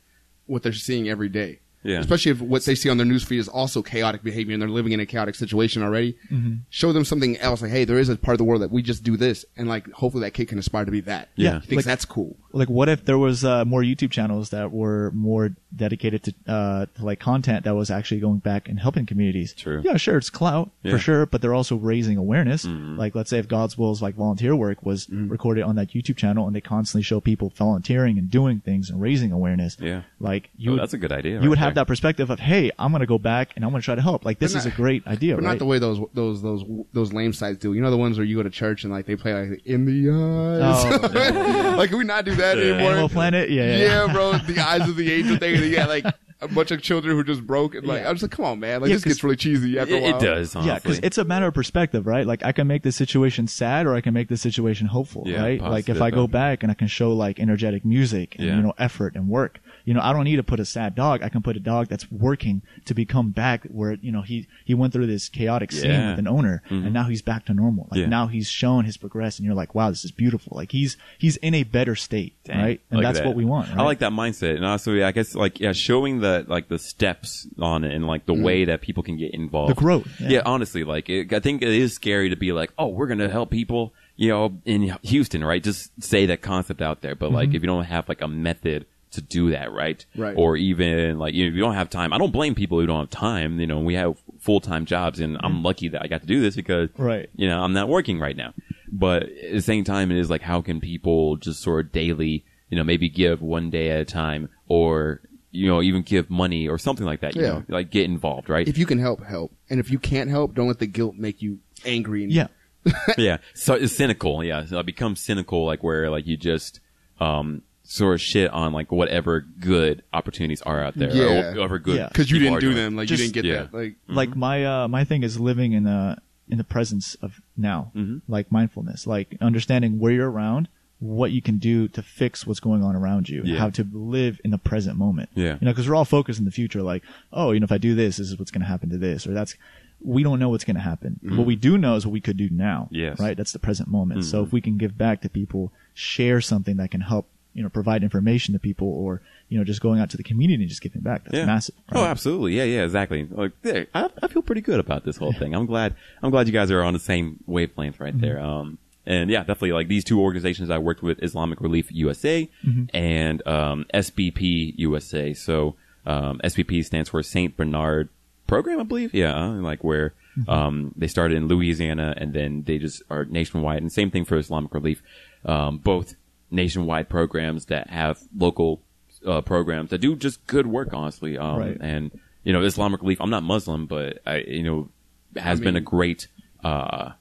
what they're seeing every day. Yeah. Especially if what they see on their newsfeed is also chaotic behavior and they're living in a chaotic situation already. Mm-hmm. Show them something else. Like, hey, there is a part of the world that we just do this, and like hopefully that kid can aspire to be that. Yeah. he thinks Like- that's cool. Like what if there was uh, more YouTube channels that were more dedicated to, uh, to like content that was actually going back and helping communities? True. Yeah, sure, it's clout Yeah. Mm-hmm. for sure, but they're also raising awareness. Like let's say if Godswill's like volunteer work was recorded on that YouTube channel and they constantly show people volunteering and doing things and raising awareness. Yeah. Like you, Oh, would- that's a good idea You right would have there. that perspective of, hey, I'm gonna go back and I'm gonna try to help. Like this But is a great idea, But right? not the way those those those those lame sites do. You know the ones where you go to church and like they play like in the eyes. Oh, like can we not do that Yeah. anymore? Animal Planet, yeah, yeah. bro. The eyes of the angel thing. And you got like a bunch of children who just broke. And like Yeah. I was just like, come on, man. Like Yeah, this 'cause- gets really cheesy after it, a while. it does. Honestly. Yeah, because it's a matter of perspective, right? Like I can make the situation sad, or I can make the situation hopeful, Yeah, right? Like if positive, I go though. back and I can show like energetic music and Yeah. you know effort and work. You know, I don't need to put a sad dog. I can put a dog that's working to become back where you know he he went through this chaotic scene Yeah. with an owner, and now he's back to normal. Like Yeah. now he's shown his progress, and you're like, wow, this is beautiful. Like he's he's in a better state, Dang, right? And that's that. what we want. I like that mindset, and also, yeah, I guess like yeah, showing the like the steps on it and like the way that people can get involved, The growth, Yeah, yeah. honestly, like it, I think it is scary to be like, oh, we're gonna help people, you know, in Houston, right? Just say that concept out there, but Mm-hmm. like if you don't have like a method to do that, right? Right. Or even like you know, if you don't have time, I don't blame people who don't have time. You know, we have full time jobs, and I'm lucky that I got to do this because Mm-hmm. Right. you know, I'm not working right now. But at the same time, it is like, how can people just sort of daily, you know, maybe give one day at a time or, you know, even give money or something like that. You Yeah. know, like get involved, right? If you can help, help. And if you can't help, don't let the guilt make you angry. And, Yeah. yeah. So it's cynical. Yeah. So it becomes cynical, like where like you just, um, sort of shit on like whatever good opportunities are out there. Yeah. Or whatever good. Yeah. Because you didn't do doing. them. Like, Just- you didn't get yeah. that. Like, like my uh my thing is living in the in the presence of now Mm-hmm. like mindfulness like understanding where you're around what you can do to fix what's going on around you and Yeah. how to live in the present moment Yeah. you know because we're all focused in the future like oh you know if i do this this is what's going to happen to this or that's we don't know what's going to happen what we do know is what we could do now Mm-hmm. Yes. Mm-hmm. right that's the present moment so if we can give back to people share something that can help you know provide information to people or you know just going out to the community and just giving back that's Yeah. massive Oh, absolutely. Yeah, yeah, exactly. Like, yeah, I, I feel pretty good about this whole thing. I'm glad. I'm glad you guys are on the same wavelength right there. Um, and yeah, definitely like these two organizations I worked with, Islamic Relief USA and um, SBP USA. So um, SBP stands for Saint Bernard Program, I believe. Yeah, like where um, they started in Louisiana and then they just are nationwide. And same thing for Islamic Relief. Um, both nationwide programs that have local uh, programs that do just good work, honestly. Um, Right. And you know, Islamic Relief. I'm not Muslim, but I, you know, has I been a great, uh,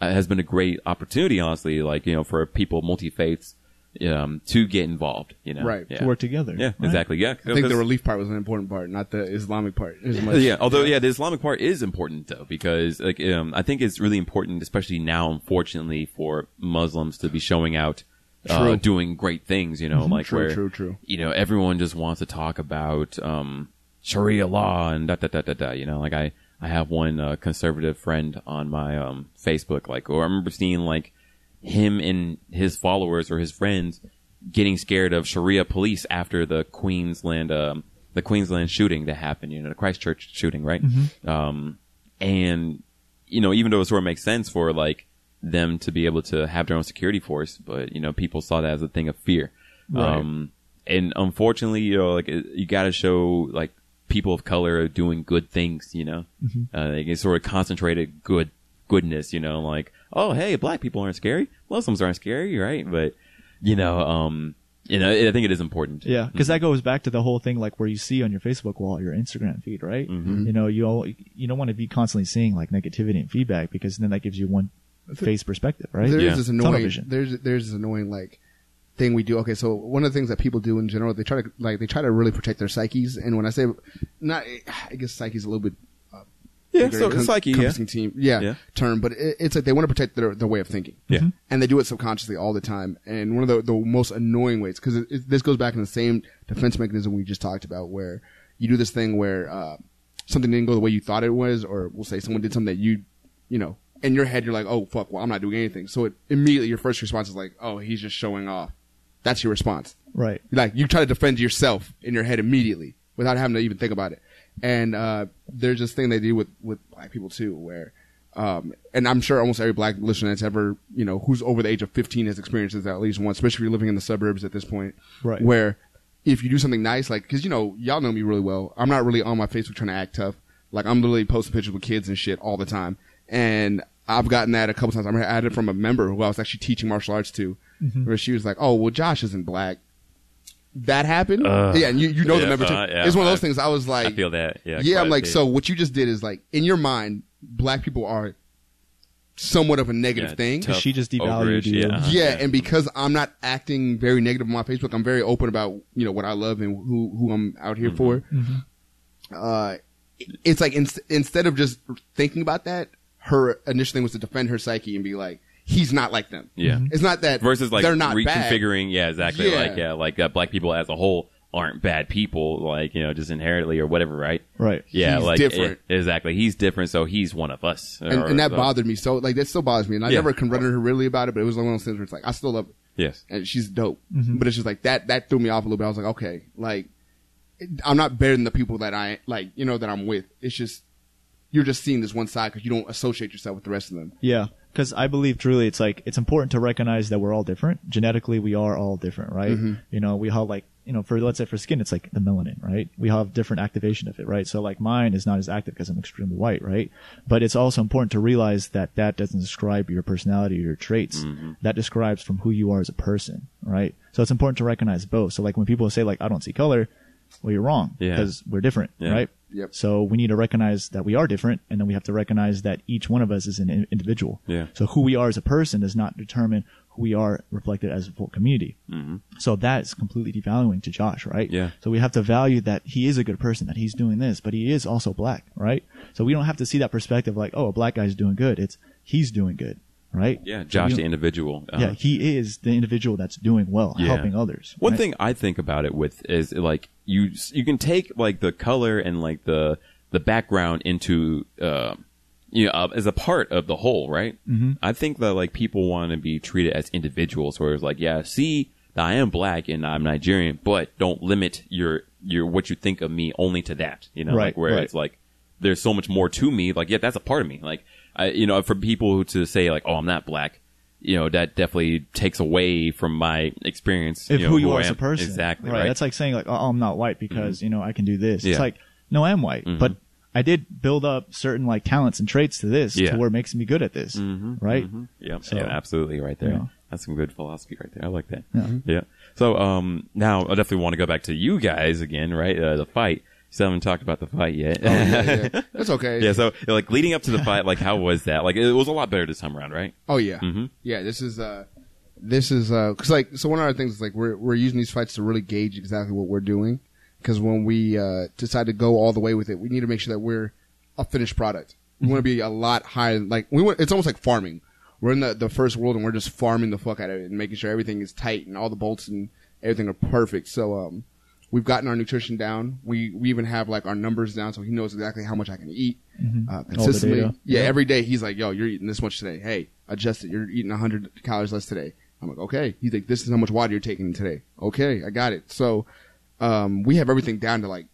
has been a great opportunity, honestly. Like you know, for people multi faiths, um, to get involved. You know, Right. Yeah. to work together Yeah, right? exactly. Yeah, I think the relief part was an important part, not the Islamic part. As much. yeah, although yeah, the Islamic part is important though because like um, I think it's really important, especially now, unfortunately, for Muslims to be showing out, uh, doing great things. You know, like True, where true, true. you know everyone just wants to talk about um, Sharia law and da da da da da. You know, like I I have one uh, conservative friend on my um, Facebook, like, or I remember seeing like him and his followers or his friends getting scared of Sharia police after the Queensland um, the Queensland shooting that happened, you know, the Christchurch shooting, right? Um, and you know, even though it sort of makes sense for like them to be able to have their own security force, but you know, people saw that as a thing of fear. Right. Um, and unfortunately, you know, like it- you got to show like people of color doing good things, you know, uh, they get sort of concentrated good goodness, you know, like oh hey, black people aren't scary, Muslims aren't scary, right? But you know, um, you know, I think it is important. Yeah, because that goes back to the whole thing, like where you see on your Facebook wall, your Instagram feed, right? You know, you all, you don't want to be constantly seeing like negativity and feedback because then that gives you one face perspective, right? There's Yeah. this annoying. vision. There's there's this annoying like thing we do. Okay, so one of the things that people do in general, they try to like they try to really protect their psyches. And when I say not, I guess psyche's a little bit yeah, bigger so con- psyche, yeah, team, yeah, Yeah. term, but it, it's like they want to protect their their way of thinking. yeah, and they do it subconsciously all the time. And one of the, the most annoying ways, because it, it, this goes back in the same defense mechanism we just talked about, where you do this thing where uh, something didn't go the way you thought it was, or we'll say someone did something that you, you know, in your head you're like, oh fuck, well I'm not doing anything. So it, immediately your first response is like, oh he's just showing off. That's your response. Right. Like you try to defend yourself in your head immediately without having to even think about it. And uh, there's this thing they do with with black people too, where, um, and I'm sure almost every black listener that's ever you know who's over the age of 15 has experienced this at least once, especially if you're living in the suburbs at this point, Right. Where if you do something nice, like because you know y'all know me really well, I'm not really on my Facebook trying to act tough. Like I'm literally posting pictures with kids and shit all the time, and I've gotten that a couple times. I remember I had it from a member who I was actually teaching martial arts to, where she was like, "Oh, well, Josh isn't black." That happened, Uh, yeah, and you, you know the yeah, member too. uh, yeah, it's one of those I- things. I was like, I feel that. Yeah, yeah, I'm like, so what you just did is like in your mind, black people are somewhat of a negative Yeah, thing. tough, She just devalued overage, you. Yeah, yeah, and because I'm not acting very negative on my Facebook, I'm very open about you know what I love and who who I'm out here for. Uh, it's like in, instead of just thinking about that, her initial thing was to defend her psyche and be like, he's not like them. yeah. It's not that Versus like they're not bad. reconfiguring. Yeah, exactly. Yeah. Like yeah, like uh, black people as a whole aren't bad people. Like you know, just inherently or whatever, right? Right. Yeah, He's like different. eh, exactly. He's different, so he's one of us. And, Or- and that so- bothered me so like that still bothers me and I Yeah. never confronted her really about it but it was like one of those things where it's like I still love her Yes. and she's dope but it's just like that that threw me off a little bit I was like okay like I'm not better than the people that I like you know that I'm with it's just you're just seeing this one side because you don't associate yourself with the rest of them Yeah, because I believe truly it's like it's important to recognize that we're all different. Genetically, we are all different, right? Mm-hmm. You know, we have like you know, for let's say for skin, it's like the melanin, right? We have different activation of it, right? So like mine is not as active because I'm extremely white, right? But it's also important to realize that that doesn't describe your personality or your traits. Mm-hmm. That describes from who you are as a person, right? So it's important to recognize both. So like when people say like I don't see color, well, you're wrong Yeah. because we're different, Yeah. right? Yep. So we need to recognize that we are different, and then we have to recognize that each one of us is an in- individual. Yeah. So who we are as a person does not determine who we are reflected as a full community. Mm-hmm. So that is completely devaluing to Josh, right? Yeah. So we have to value that he is a good person, that he's doing this, but he is also black, right? So we don't have to see that perspective like, oh, a black guy's doing good. It's he's doing good, right? Yeah, Josh, we the individual. Uh, yeah, he is the individual that's doing well, Yeah. helping others. One right? thing I think about it with is like you you can take like the color and like the the background into uh, you know uh, as a part of the whole, right? Mm-hmm. I think that like people want to be treated as individuals, where it's like, yeah, see, I am black and I'm Nigerian, but don't limit your your what you think of me only to that. You know, Right, like where right. it's like there's so much more to me. Like, yeah, that's a part of me. Like, I, you know, for people to say like, oh, I'm not black. You know that definitely takes away from my experience. if you know, who you I are as a person. Exactly. Right. Right. That's like saying like, oh, I'm not white because, you know, I can do this. Yeah. It's like, no, I am white, but I did build up certain like talents and traits to this Yeah. to where it makes me good at this. Right. yeah, So- yeah, absolutely, right there. Yeah. That's some good philosophy right there. I like that. Yeah. Yeah. So, um, now I definitely want to go back to you guys again, right? Uh, the fight. Still haven't talked about the fight yet. Oh, yeah, yeah. That's okay. Yeah, so like leading up to the fight, like how was that? Like it was a lot better this time around, right? Oh yeah, Mhm. yeah. This is uh, this is uh, cause like so one of our things is like we're we're using these fights to really gauge exactly what we're doing. Because when we uh decide to go all the way with it, we need to make sure that we're a finished product. We want to be a lot higher. Like we want, it's almost like farming. We're in the the first world and we're just farming the fuck out of it and making sure everything is tight and all the bolts and everything are perfect. So um, we've gotten our nutrition down. We we even have like our numbers down, so he knows exactly how much I can eat uh, consistently. Yeah, Yeah. every day he's like, "Yo, you're eating this much today. Hey, adjust it. You're eating 100 calories less today." I'm like, "Okay." He's like, "This is how much water you're taking today." Okay, I got it. So um, we have everything down to like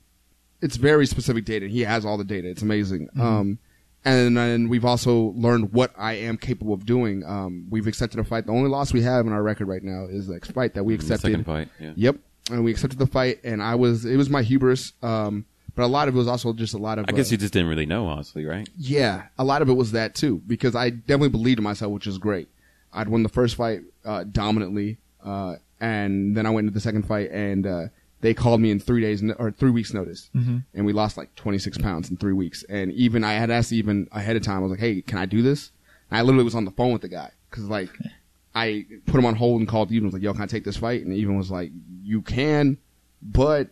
it's very specific data. He has all the data. It's amazing. Mm-hmm. Um, and then we've also learned what I am capable of doing. Um, we've accepted a fight. The only loss we have in our record right now is the fight that we The accepted. second fight. Yeah. Yep. And we accepted the fight, and I was it was my hubris. Um, but a lot of it was also just a lot of. I guess uh, you just didn't really know, honestly, right? yeah, a lot of it was that too, because I definitely believed in myself, which is great. I'd won the first fight uh, dominantly, uh, and then I went into the second fight, and uh, they called me in three days no- or three weeks notice, Mm-hmm. and we lost like 26 pounds in three weeks. And even I had asked even ahead of time, I was like, "Hey, can I do this?" And I literally was on the phone with the guy because like I put him on hold and called Evan was like, "Yo, can I take this fight?" And Evan was like, "You can, but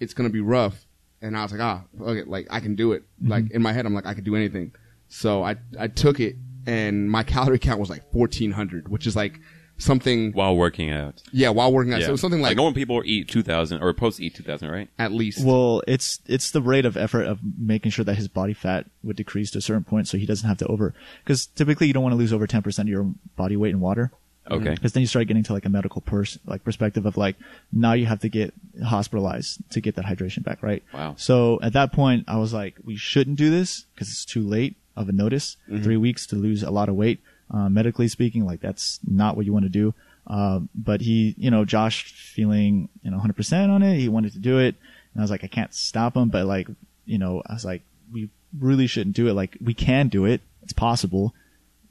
it's gonna be rough." And I was like, "Ah, okay, like I can do it." Like in my head, I'm like, I could do anything. So I I took it, and my calorie count was like 1400, which is like something. While working out. Yeah, while working out, Yeah. so it was something like, normal people eat two thousand or post eat two thousand, right? at least. Well, it's it's the rate of effort of making sure that his body fat would decrease to a certain point, so he doesn't have to over. Because typically, you don't want to lose over ten percent of your body weight in water. Okay. Mm-hmm. Because then you start getting to like a medical pers- like perspective of like now you have to get hospitalized to get that hydration back, right? Wow. So at that point, I was like, we shouldn't do this because it's too late of a notice. Mm-hmm. Three weeks to lose a lot of weight, uh, medically speaking, like that's not what you want to do. Uh, but he, you know, Josh feeling, you know, 100% on it. He wanted to do it. And I was like, I can't stop him. But like, you know, I was like, we really shouldn't do it. Like, we can do it. It's possible.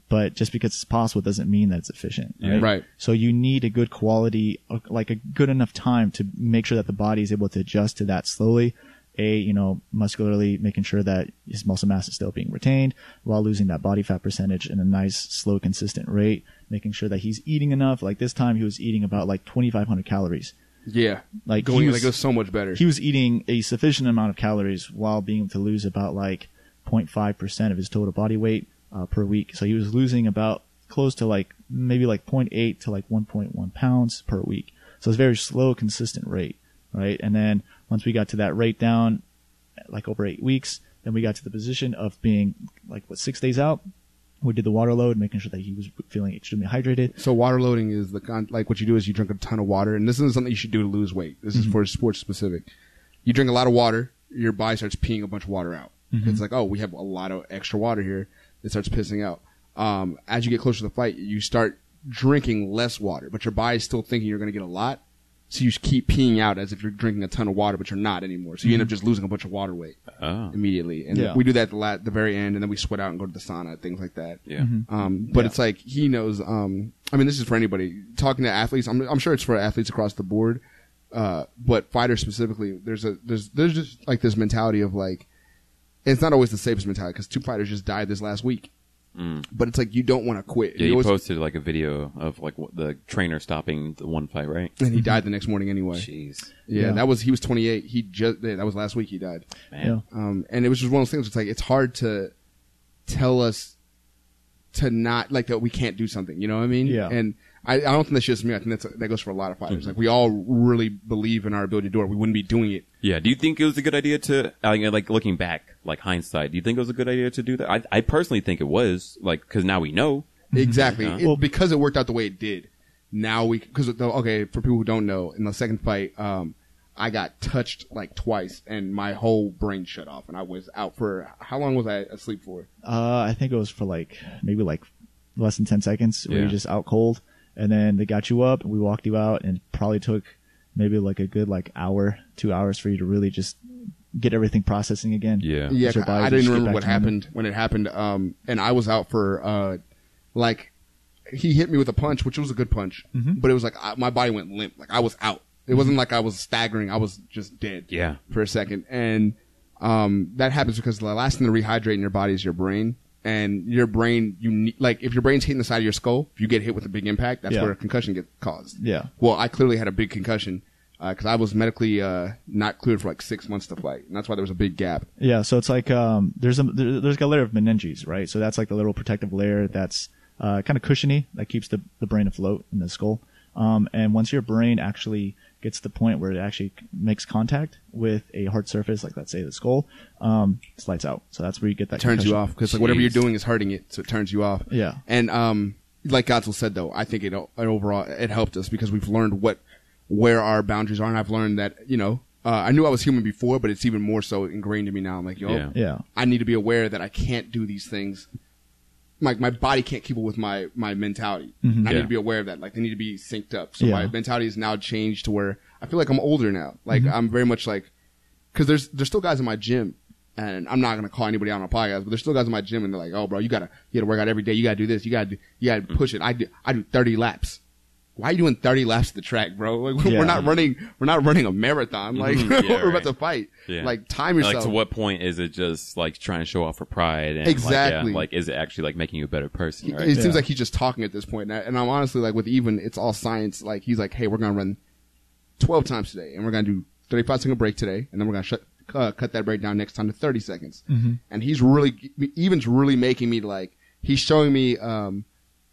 But just because it's possible doesn't mean that it's efficient. Yeah. Right. So you need a good quality, like a good enough time to make sure that the body is able to adjust to that slowly. A, you know, muscularly making sure that his muscle mass is still being retained while losing that body fat percentage in a nice, slow, consistent rate. Making sure that he's eating enough. Like this time he was eating about like 2,500 calories. yeah, Like going he like was- it was so much better. He was eating a sufficient amount of calories while being able to lose about like 0.5% of his total body weight uh, per week. So he was losing about close to like maybe like 0.8 to like 1.1 pounds per week. So it's very slow, consistent rate, right? And then once we got to that rate down, like over eight weeks, then we got to the position of being like what six days out. We did the water load, making sure that he was feeling extremely hydrated. So water loading is the con- like what you do is you drink a ton of water, and this isn't something you should do to lose weight. This is for sports specific. You drink a lot of water, your body starts peeing a bunch of water out. It's like, oh, we have a lot of extra water here. It starts pissing out. Um, as you get closer to the fight, you start drinking less water, but your body's still thinking you're going to get a lot. So you keep peeing out as if you're drinking a ton of water, but you're not anymore. So you end up just losing a bunch of water weight Oh. immediately. And Yeah. we do that at the, la- the very end, and then we sweat out and go to the sauna, things like that. Yeah. Um, but Yeah. it's like he knows. Um, I mean, this is for anybody talking to athletes. I'm, I'm sure it's for athletes across the board. Uh, but fighters specifically, there's a there's there's just like this mentality of like, it's not always the safest mentality because two fighters just died this last week. But it's like you don't want to quit. Mm. Yeah, You you always- posted like a video of like what, the trainer stopping the one fight, right? and he died the next morning anyway. Jeez, Yeah, Yeah. that was he was 28. He just that was last week. He died. man. Yeah. um, and it was just one of those things. It's like it's hard to tell us to not like that we can't do something. You know what I mean? Yeah. And I, I don't think that's just me. I think that's that goes for a lot of fighters. Like we all really believe in our ability to do it. We wouldn't be doing it. Yeah. Do you think it was a good idea to, I like looking back, like hindsight, do you think it was a good idea to do that? I, I personally think it was, like, because now we know. Exactly. Uh-huh. It- well, because it worked out the way it did. Now we because okay for people who don't know, in the second fight, um, I got touched like twice, and my whole brain shut off, and I was out for how long was I asleep for? Uh, I think it was for like maybe like less than ten seconds. Where Yeah. you're just out cold, and then they got you up. And we walked you out, and it probably took maybe like a good like hour, two hours for you to really just get everything processing again. Yeah. Yeah, body I didn't remember what to normal. happened when it happened. Um, and I was out for uh, like he hit me with a punch, which was a good punch, Mm-hmm. but it was like I, my body went limp, like I was out. It wasn't like I was staggering; I was just dead. Yeah. for a second, and um, that happens because the last thing to rehydrate in your body is your brain. And your brain, you need, like, if your brain's hitting the side of your skull, if you get hit with a big impact, that's Yeah. where a concussion gets caused. Yeah. Well, I clearly had a big concussion because I was medically uh, not cleared for like six months to fight, and that's why there was a big gap. Yeah, so it's like um, there's a there, there's like a layer of meninges, right? So that's like the little protective layer that's uh, kind of cushiony that keeps the the brain afloat in the skull. Um, and once your brain actually gets to the point where it actually makes contact with a hard surface, like let's say the skull, um, it's lights out. So that's where you get that turns you off because like whatever you're doing is hurting it, so it turns you off. Yeah. and um, like Godzilla said though, I think it, it overall it helped us because we've learned what where our boundaries are, and I've learned that you know uh, I knew I was human before, but it's even more so ingrained in me now. I'm like, yo, Yeah. Yeah. I need to be aware that I can't do these things. My my body can't keep up with my my mentality. And I need to be aware of that. Like they need to be synced up. So Yeah. my mentality is now changed to where I feel like I'm older now. Like mm-hmm. I'm very much like because there's there's still guys in my gym, and I'm not gonna call anybody out on a podcast, but there's still guys in my gym, and they're like, "Oh, bro, you gotta you gotta work out every day. You gotta do this. You gotta do, you gotta mm-hmm. push it. I do I do 30 laps. Why are you doing 30 laps of the track, bro? Like Yeah. we're not running we're not running a marathon. Like Mhm. Yeah, we're about right. to fight. Yeah. Like time yourself. Like, to what point is it just like trying to show off for pride? And, Exactly. Like, yeah, like, is it actually like making you a better person? Right? It Yeah. seems like he's just talking at this point, and, I, and I'm honestly like with Evan it's all science. Like he's like, hey, we're gonna run 12 times today, and we're gonna do 35 second break today, and then we're gonna shut, uh, cut that break down next time to 30 seconds. Mm-hmm. And he's really Evan's really making me like he's showing me um,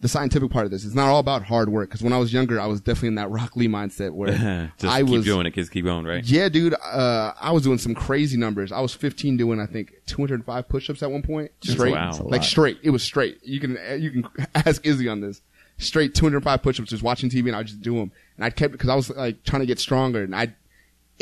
the scientific part of this. It's not all about hard work because when I was younger, I was definitely in that Rock Lee mindset where just I keep was doing it, kids. Keep going, right? yeah, dude. Uh, I was doing some crazy numbers. I was 15 doing, I think, 205 push-ups at one point. Straight, Wow. Like straight. It was straight. You can you can ask Izzy on this. Straight 205 push-ups, just watching TV, and I would just do them. And I kept because I was like trying to get stronger, and I.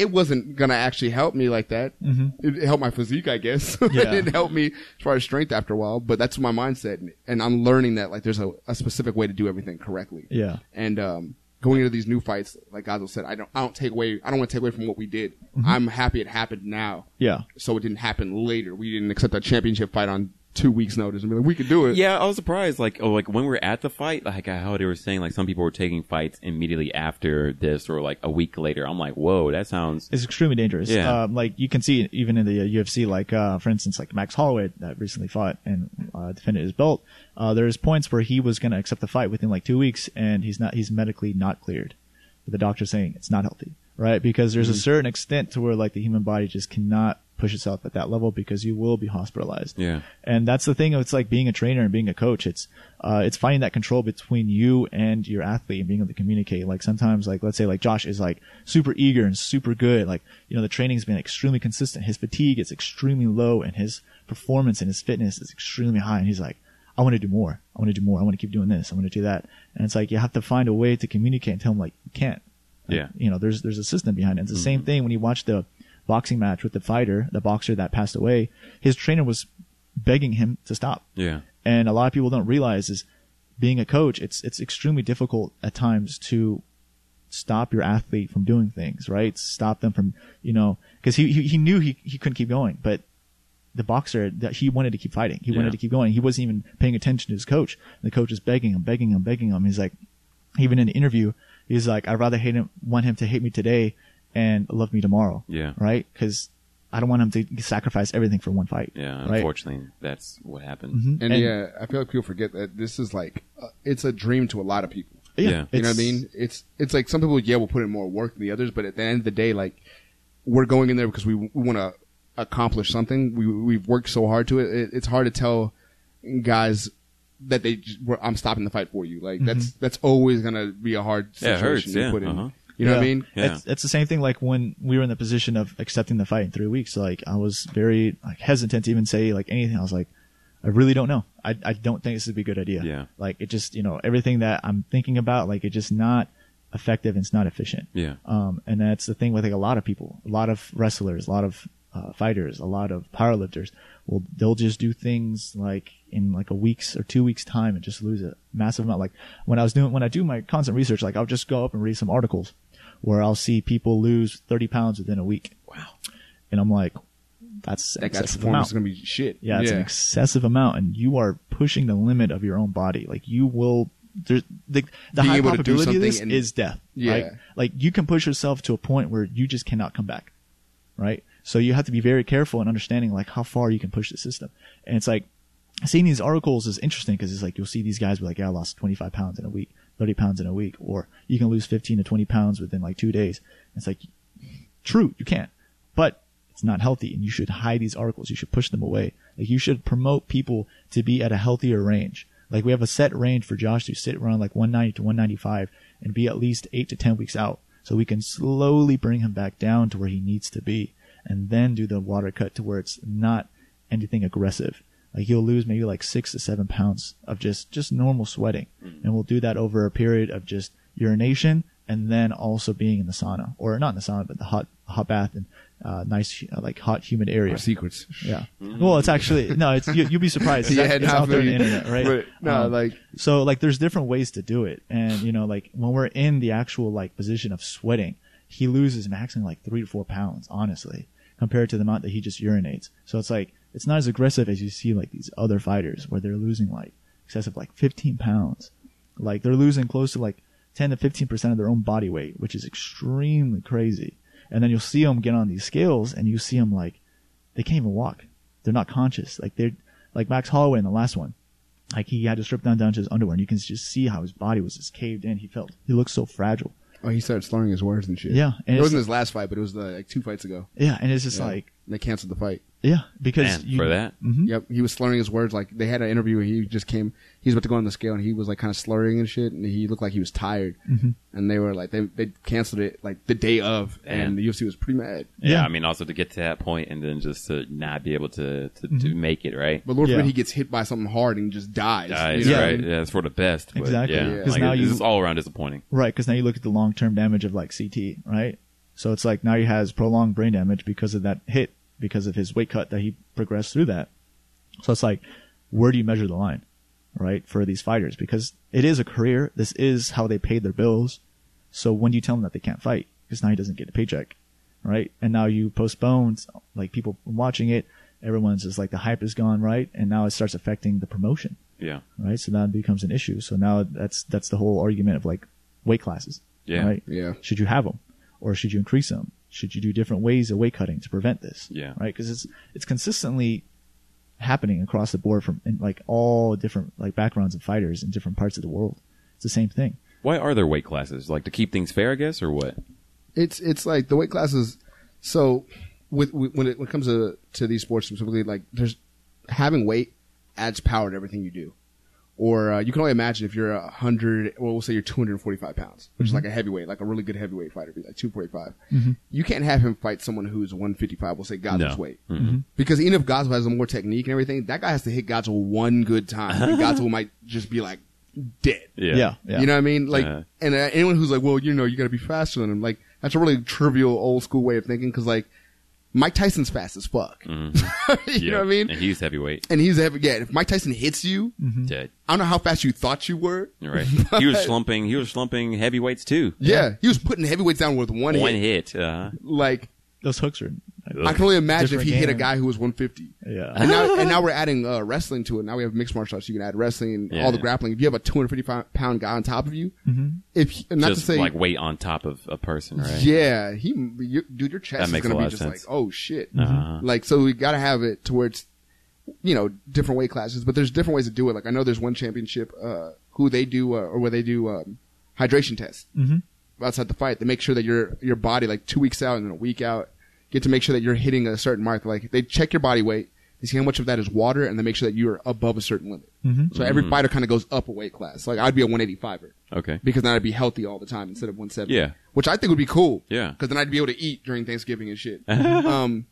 It wasn't gonna actually help me like that. Mm-hmm. It helped my physique, I guess. Yeah. it didn't help me as far as strength after a while, but that's my mindset, and I'm learning that like there's a, a specific way to do everything correctly. Yeah. And um, going into these new fights, like Gazo said, I don't I don't take away I don't want to take away from what we did. Mm-hmm. I'm happy it happened now, Yeah. so it didn't happen later. We didn't accept a championship fight on two weeks' notice and be like, we could do it. Yeah, I was surprised. Like, oh, like when we were at the fight, like how they were saying, like some people were taking fights immediately after this, or like a week later. I'm like, whoa, that sounds. It's extremely dangerous. Yeah. Um, like you can see even in the uh, UFC, like uh, for instance, like Max Holloway that recently fought and uh, defended his belt. Uh, there's points where he was going to accept the fight within like two weeks, and he's not. He's medically not cleared. But the doctor's saying it's not healthy, right? Because there's a certain extent to where like the human body just cannot push itself at that level because you will be hospitalized. Yeah. And that's the thing. It's like being a trainer and being a coach. It's uh, it's finding that control between you and your athlete and being able to communicate. Like sometimes, like let's say, like Josh is like super eager and super good. Like you know, the training's been extremely consistent. His fatigue is extremely low, and his performance and his fitness is extremely high. And he's like, I want to do more. I want to do more. I want to keep doing this. I want to do that. And it's like you have to find a way to communicate and tell him like you can't. Like, Yeah. You know, there's there's a system behind it. It's the same thing when you watch the boxing match with the fighter, the boxer that passed away. His trainer was begging him to stop. Yeah. And a lot of people don't realize is being a coach, it's it's extremely difficult at times to stop your athlete from doing things, right? Stop them from, you know, because he, he he knew he he couldn't keep going, but the boxer that he wanted to keep fighting. He Yeah. wanted to keep going. He wasn't even paying attention to his coach. The coach is begging him, begging him, begging him. He's like, even in an interview, He's like, I'd rather hate him, want him to hate me today and love me tomorrow. Yeah. Right? Because I don't want him to sacrifice everything for one fight. Yeah, Right? unfortunately, that's what happened. Mhm. And, yeah, I feel like people forget that this is like uh, it's a dream to a lot of people. Yeah. Yeah. You know what I mean? It's it's like some people, yeah, will put in more work than the others, but at the end of the day, like we're going in there because we, we want to accomplish something. We we've worked so hard to it. it. It's hard to tell guys that they just, I'm stopping the fight for you. Like that's that's always gonna be a hard Yeah, it situation hurts, to yeah, put in. uh-huh. You know what I mean? Yeah. It's, it's the same thing like when we were in the position of accepting the fight in three weeks. Like I was very like hesitant to even say like anything. I was like, I really don't know. I, I don't think this would be a good idea. Yeah. Like it just, you know, everything that I'm thinking about, like it's just not effective and it's not efficient. Yeah. Um, and that's the thing with like a lot of people, a lot of wrestlers, a lot of uh, fighters, a lot of powerlifters. Well, they'll just do things like in like a week's or two weeks time and just lose a massive amount. Like when I was doing, when I do my constant research, like I'll just go up and read some articles where I'll see people lose 30 pounds within a week. Wow. And I'm like, that's That guy's excessive performance amount. is gonna be shit. Yeah, it's an excessive amount, and you are pushing the limit of your own body. Like you will, there's the the Being high to probability of this and- is death. Yeah. right? like you can push yourself to a point where you just cannot come back, right? So you have to be very careful in understanding like how far you can push the system. And it's like seeing these articles is interesting because it's like you'll see these guys be like, "Yeah, I lost 25 pounds in a week, 30 pounds in a week," or you can lose 15 to 20 pounds within like two days. It's like true, you can't, but it's not healthy, and you should hide these articles. You should push them away. Like you should promote people to be at a healthier range. Like we have a set range for Josh to sit around like 190 to 195 and be at least eight to 10 weeks out, so we can slowly bring him back down to where he needs to be, and then do the water cut to where it's not anything aggressive. Like you'll lose maybe like six to seven pounds of just just normal sweating, and we'll do that over a period of just urination and then also being in the sauna or not in the sauna but the hot hot bath and uh, nice uh, like hot humid area. Our secrets. Yeah. Well, it's actually no. It's you, you'll be surprised. It's, Yeah, it's out there on the internet, right? But, no, Um, like so like there's different ways to do it, and you know like when we're in the actual like position of sweating, he loses maximum like three to four pounds, honestly, compared to the amount that he just urinates. So it's like it's not as aggressive as you see like these other fighters where they're losing like excessive like 15 pounds, like they're losing close to like 10 to 15 percent of their own body weight, which is extremely crazy. And then you'll see them get on these scales, and you see them like they can't even walk. They're not conscious. Like they're like Max Holloway in the last one. Like he had to strip down down to his underwear, and you can just see how his body was just caved in. He felt he looked so fragile. Oh, he started slurring his words and shit. Yeah, and it it's- wasn't his last fight, but it was the, like two fights ago. Yeah, and it's just Yeah. like They canceled the fight. yeah, because Man, you, for that. Mhm. Yep, he was slurring his words. Like they had an interview where he just came. He was about to go on the scale, and he was like kind of slurring and shit, and he looked like he was tired. Mhm. And they were like, they they canceled it like the day of, and Damn. the UFC was pretty mad. Yeah, Yeah. I mean, also to get to that point and then just to not be able to to, to make it right. But Lord Yeah. forbid he gets hit by something hard and just dies. Dies, you know? Yeah. right? Yeah, it's for the best. But Exactly. Yeah, Yeah. 'Cause like, now it's you- just all around disappointing. right? Because now you look at the long term damage of like CTE, right? So it's like now he has prolonged brain damage because of that hit, because of his weight cut that he progressed through that. So it's like, where do you measure the line, right, for these fighters? Because it is a career. This is how they pay their bills. So when do you tell them that they can't fight? Because now he doesn't get a paycheck, right? And now you postpone, like people watching it, everyone's just like the hype is gone, right? And now it starts affecting the promotion, Yeah, right? So that becomes an issue. So now that's that's the whole argument of like weight classes, Yeah. right? Yeah. Should you have them, or should you increase them? Should you do different ways of weight cutting to prevent this? Yeah. right. Because it's it's consistently happening across the board from in like all different like backgrounds of fighters in different parts of the world. It's the same thing. Why are there weight classes? Like to keep things fair, I guess, or what? It's it's like the weight classes. So with, with when it when it comes to to these sports specifically, like there's having weight adds power to everything you do. Or uh, you can only imagine if you're a hundred, well, we'll say you're 245 pounds, which is like a heavyweight, like a really good heavyweight fighter, be like 245. You can't have him fight someone who's 155. We'll say Godzo's No. weight, because even if Godzo has more technique and everything, that guy has to hit Godzo one good time, and Godzo might just be like dead. Yeah, Yeah, yeah. You know what I mean? Like, Uh-huh. and uh, anyone who's like, well, you know, you got to be faster than him. Like, that's a really trivial, old school way of thinking. Because like, Mike Tyson's fast as fuck. you know what I mean? And he's heavyweight. And he's heavy. Yeah, if Mike Tyson hits you, Dead. I don't know how fast you thought you were. You're right. he was slumping. He was slumping heavyweights too. Yeah, he was putting heavyweights down with one, hit. One hit. hit. Uh, Like, Those hooks are I can only imagine if Different he hit a guy who was 150. Yeah. And now, and now we're adding uh, wrestling to it. Now we have mixed martial arts. You can add wrestling, Yeah, all the grappling. If you have a 250 pound guy on top of you, if he- not just to say like weight on top of a person, right? Yeah, he, you, dude, your chest is gonna be just sense. like, oh shit. Uh-huh. Like, so we gotta have it to where it's, you know, different weight classes, but there's different ways to do it. Like, I know there's one championship, uh, who they do, uh, or where they do, um, hydration tests hmm outside the fight. They make sure that your, your body, like two weeks out and then a week out, get to make sure that you're hitting a certain mark. Like, they check your body weight, they see how much of that is water, and they make sure that you're above a certain limit. hmm So every fighter kind of goes up a weight class. Like, I'd be a 185er Okay. because then I'd be healthy all the time instead of 170. Yeah. Which I think would be cool. Yeah. Because then I'd be able to eat during Thanksgiving and shit. um,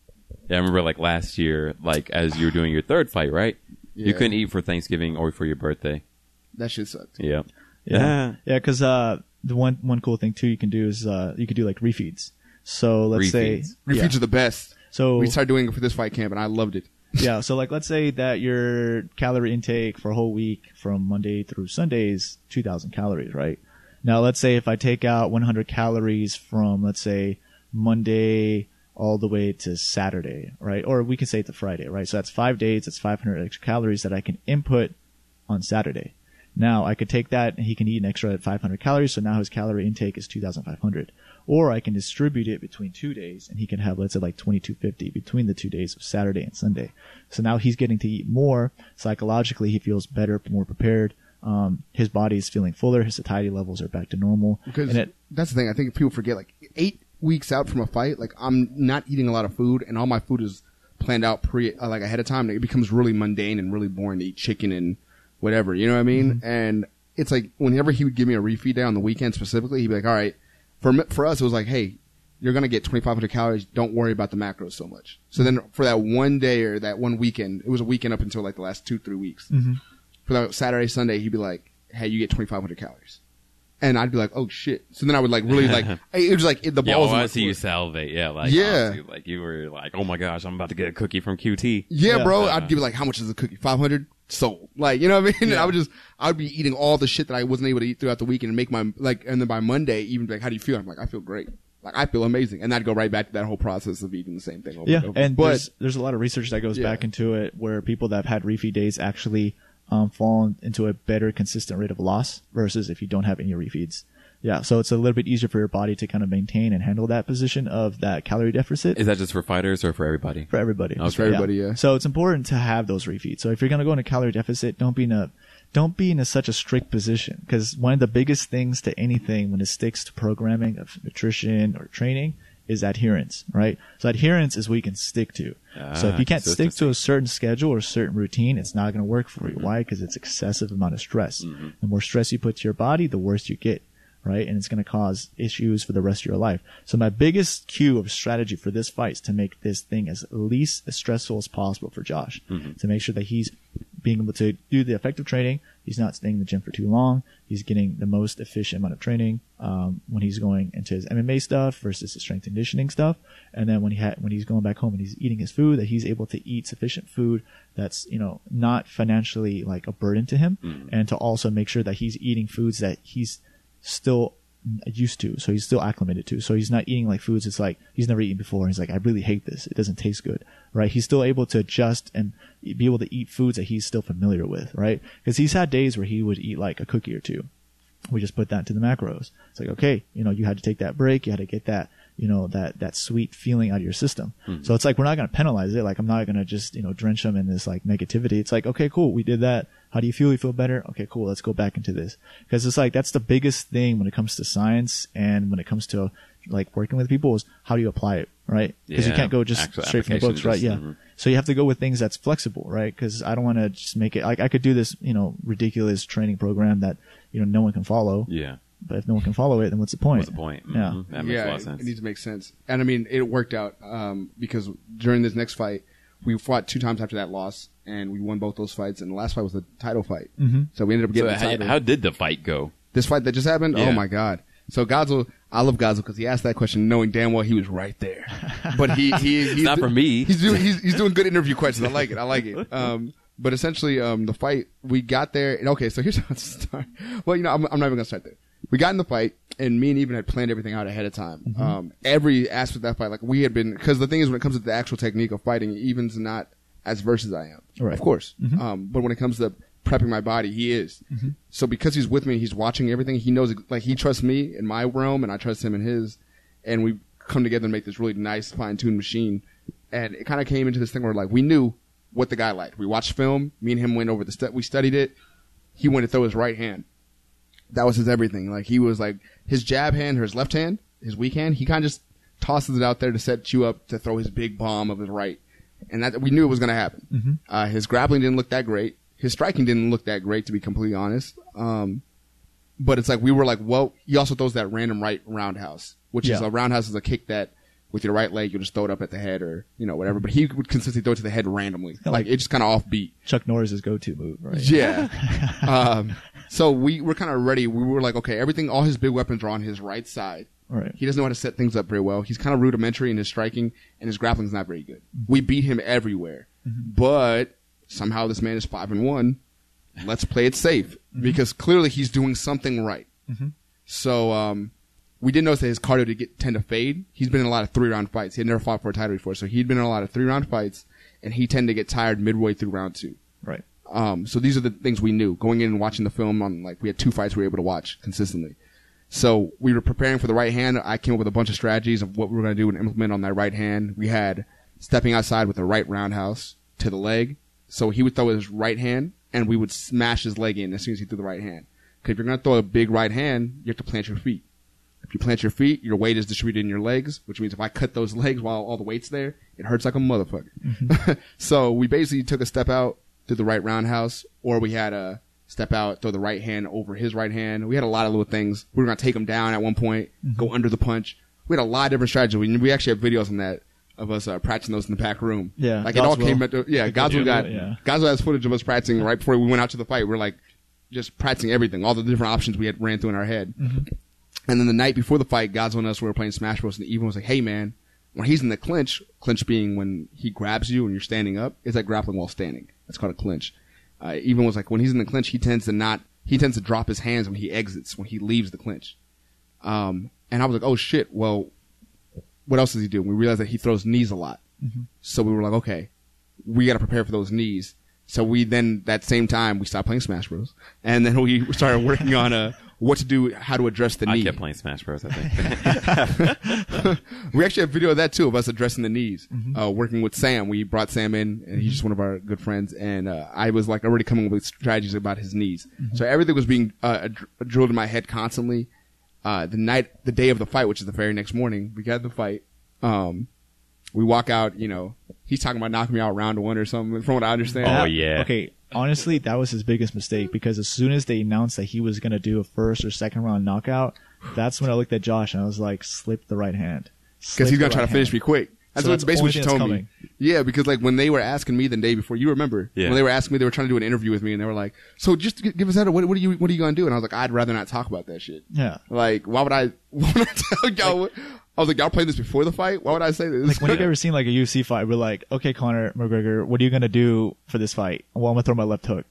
Yeah, I remember like last year, like as you were doing your third fight, right? You couldn't eat for Thanksgiving or for your birthday. that shit sucked. Yeah. Yeah. Yeah. Because uh, the one one cool thing too you can do is uh, you could do like refeeds. So let's Refeeds. say Refeeds yeah. are the best. So We started doing it for this fight camp, and I loved it. yeah. So like let's say that your calorie intake for a whole week from Monday through Sunday is 2,000 calories, right? Now let's say if I take out 100 calories from let's say Monday all the way to Saturday, right? Or we can say to Friday, right? So that's five days. That's 500 extra calories that I can input on Saturday. Now I could take that and he can eat an extra 500 calories. So now his calorie intake is 2,500. Or I can distribute it between two days and he can have, let's say like 2250 between the two days of Saturday and Sunday. So now he's getting to eat more. Psychologically, he feels better, more prepared. Um, his body is feeling fuller. His satiety levels are back to normal. Because and it, that's the thing. I think people forget. Like eight weeks out from a fight, like I'm not eating a lot of food, and all my food is planned out pre like ahead of time. It becomes really mundane and really boring to eat chicken and whatever. You know what I mean? Mm-hmm. And it's like whenever he would give me a refeed day on the weekend specifically, he'd be like, "All right." For for us, it was like, "Hey." You're gonna get 2,500 calories. Don't worry about the macros so much. So then, for that one day or that one weekend, it was a weekend up until like the last two, three weeks. Mhm. For that Saturday, Sunday, he'd be like, "Hey, you get 2,500 calories." and I'd be like, "Oh shit!" So then I would like really like it was like the Yeah, balls. oh, in I my see you salivate. Yeah, like Yeah. like you were like, oh my gosh, I'm about to get a cookie from QT. Yeah, Yeah. bro. Uh, I'd give it like, "How much is a cookie? 500 Sold." Like, you know what I mean? And I would just, I would be eating all the shit that I wasn't able to eat throughout the weekend and make my like, and then by Monday, Evan be like, "How do you feel?" I'm like, "I feel great." Like, I feel amazing, and I'd go right back to that whole process of eating the same thing. Over Yeah, and, over. and but there's there's a lot of research that goes Yeah. back into it where people that have had refeed days actually um, fall into a better consistent rate of loss versus if you don't have any refeeds. Yeah, so it's a little bit easier for your body to kind of maintain and handle that position of that calorie deficit Is that just for fighters or for everybody? for everybody. It's for everybody, yeah. So it's important to have those refeeds. So if you're going to go in a calorie deficit, don't be in a don't be in a, such a strict position because one of the biggest things to anything when it sticks to programming of nutrition or training is adherence, right? So adherence is what you can stick to. so if Ah, you can't stick to a certain schedule or a certain routine, it's not going to work for you. Why? Because it's excessive amount of stress. The more stress you put to your body, the worse you get right? And it's going to cause issues for the rest of your life. So my biggest cue of strategy for this fight is to make this thing as least as stressful as possible for Josh. To make sure that he's being able to do the effective training. He's not staying in the gym for too long. He's getting the most efficient amount of training um, when he's going into his MMA stuff versus his strength conditioning stuff. And then when he ha- when he's going back home and he's eating his food, that he's able to eat sufficient food that's you know not financially like a burden to him, and to also make sure that he's eating foods that he's still used to, so he's still acclimated to. So he's not eating like foods it's like he's never eaten before. He's like, I really hate this. It doesn't taste good, right? He's still able to adjust and be able to eat foods that he's still familiar with, right? Because he's had days where he would eat like a cookie or two. We just put that into the macros. It's like, okay, you know, you had to take that break. You had to get that, you know, that, that sweet feeling out of your system. Mm-hmm. So it's like, we're not going to penalize it. Like, I'm not going to just, you know, drench them in this like negativity. It's like, okay, cool. We did that. How do you feel? You feel better? Okay, cool. Let's go back into this. Cause it's like, that's the biggest thing when it comes to science and when it comes to like working with people is how do you apply it? Right? Cause you can't go just actual straight from the books, right? just- Yeah. So you have to go with things that's flexible, right? Because I don't want to just make it like I could do this, you know, ridiculous training program that you know no one can follow. Yeah. But if no one can follow it, then what's the point? What's the point? Yeah. Mhm. That makes yeah, a lot of it- sense. It needs to make sense. And I mean, it worked out um, because during this next fight, we fought two times after that loss, and we won both those fights. And the last fight was the title fight, Mhm. so we ended up so getting the how, title. how did the fight go? this fight that just happened, Yeah. oh my god! So Gazo, I love Gazo because he asked that question knowing damn well he was right there. But he he he's Not for me. He's doing he's, he's doing good interview questions. I like it. I like it. Um, but essentially, um, the fight we got there. And okay, so here's how it started. Well, you know, I'm, I'm not even gonna start there. We got in the fight, and me and Evan had planned everything out ahead of time. Um, every aspect of that fight, like we had been, because the thing is, when it comes to the actual technique of fighting, Evan's not as versed as I am, Right. of course. Um, but when it comes to prepping my body, he is. So because he's with me, he's watching everything. He knows, like he trusts me in my realm, and I trust him in his, and we come together and make this really nice, fine tuned machine. And it kind of came into this thing where like we knew what the guy liked. We watched film. Me and him went over the step. We studied it. He went to throw his right hand that was his everything. Like he was like his jab hand or his left hand, his weak hand. He kind of just tosses it out there to set you up to throw his big bomb of his right, and that we knew it was going to happen. Uh, his grappling didn't look that great. His striking didn't look that great, to be completely honest. Um, but it's like we were like, well, he also throws that random right roundhouse, which is a roundhouse is a kick that with your right leg you'll just throw it up at the head or you know whatever. But he would consistently throw it to the head randomly, like it just kind of offbeat. Chuck Norris's go-to move, right? Yeah. um, so we were kind of ready. We were like, okay, everything, all his big weapons are on his right side. Right. He doesn't know how to set things up very well. He's kind of rudimentary in his striking, and his grappling's not very good. We beat him everywhere, but somehow this man is five and one. Let's play it safe because clearly he's doing something right. So um, we did notice that his cardio did get tend to fade. He's been in a lot of three round fights. He had never fought for a title before, so he'd been in a lot of three round fights, and he tended to get tired midway through round two. Right. Um, so these are the things we knew going in and watching the film on like we had two fights we were able to watch consistently. So we were preparing for the right hand. I came up with a bunch of strategies of what we were going to do and implement on that right hand. We had stepping outside with the right roundhouse to the leg. So he would throw his right hand and we would smash his leg in as soon as he threw the right hand. Cause if you're going to throw a big right hand, you have to plant your feet. If you plant your feet, your weight is distributed in your legs, which means if I cut those legs while all the weight's there, it hurts like a motherfucker. Mm-hmm. so we basically took a step out, through the right roundhouse, or we had a step out, throw the right hand over his right hand. We had a lot of little things. We were going to take him down at one point, mm-hmm. go under the punch. We had a lot of different strategies. We, we actually have videos on that of us uh, practicing those in the back room. Yeah, like it all Godswill. came at the, yeah. Godswill got yeah. Godswill has footage of us practicing right before we went out to the fight. We're like just practicing everything, all the different options we had ran through in our head. And then the night before the fight, Godswill and us we were playing Smash Bros. And Evan was like, "Hey man, when he's in the clinch, clinch being when he grabs you and you're standing up, it's like grappling while standing. That's called a clinch." Uh, Evan was like when he's in the clinch, he tends to not he tends to drop his hands when he exits when he leaves the clinch. Um, and I was like, "Oh shit! Well, what else does he do?" We realized that he throws knees a lot. So we were like, "Okay, we got to prepare for those knees." So we then that same time we stopped playing Smash Bros. And then we started working on uh, what to do, how to address the knees. I knee. kept playing Smash Bros. I think. We actually have video of that too of us addressing the knees. Uh, working with Sam, we brought Sam in, and he's just one of our good friends. And uh, I was like already coming up with strategies about his knees. So everything was being uh, dr- drilled in my head constantly. Uh, the night, the day of the fight, which is the very next morning, we got the fight. Um, we walk out. You know, he's talking about knocking me out round one or something. From what I understand. Oh, yeah. Okay. Honestly, that was his biggest mistake because as soon as they announced that he was going to do a first or second round knockout, that's when I looked at Josh and I was like, slip the right hand. because he's gonna try to finish me quick. That's So what that's basically what she told me. Yeah, because like when they were asking me the day before, you remember Yeah. when they were asking me, they were trying to do an interview with me, and they were like, "So just gi- give us that. What, what are you What are you gonna do?" And I was like, "I'd rather not talk about that shit. Yeah. Like, why would I? Why would I tell y'all? What, I was like, y'all played this before the fight. Why would I say this? Like when you ever seen like a UFC fight, we're like, okay, Conor McGregor, what are you gonna do for this fight? Well, I'm gonna throw my left hook.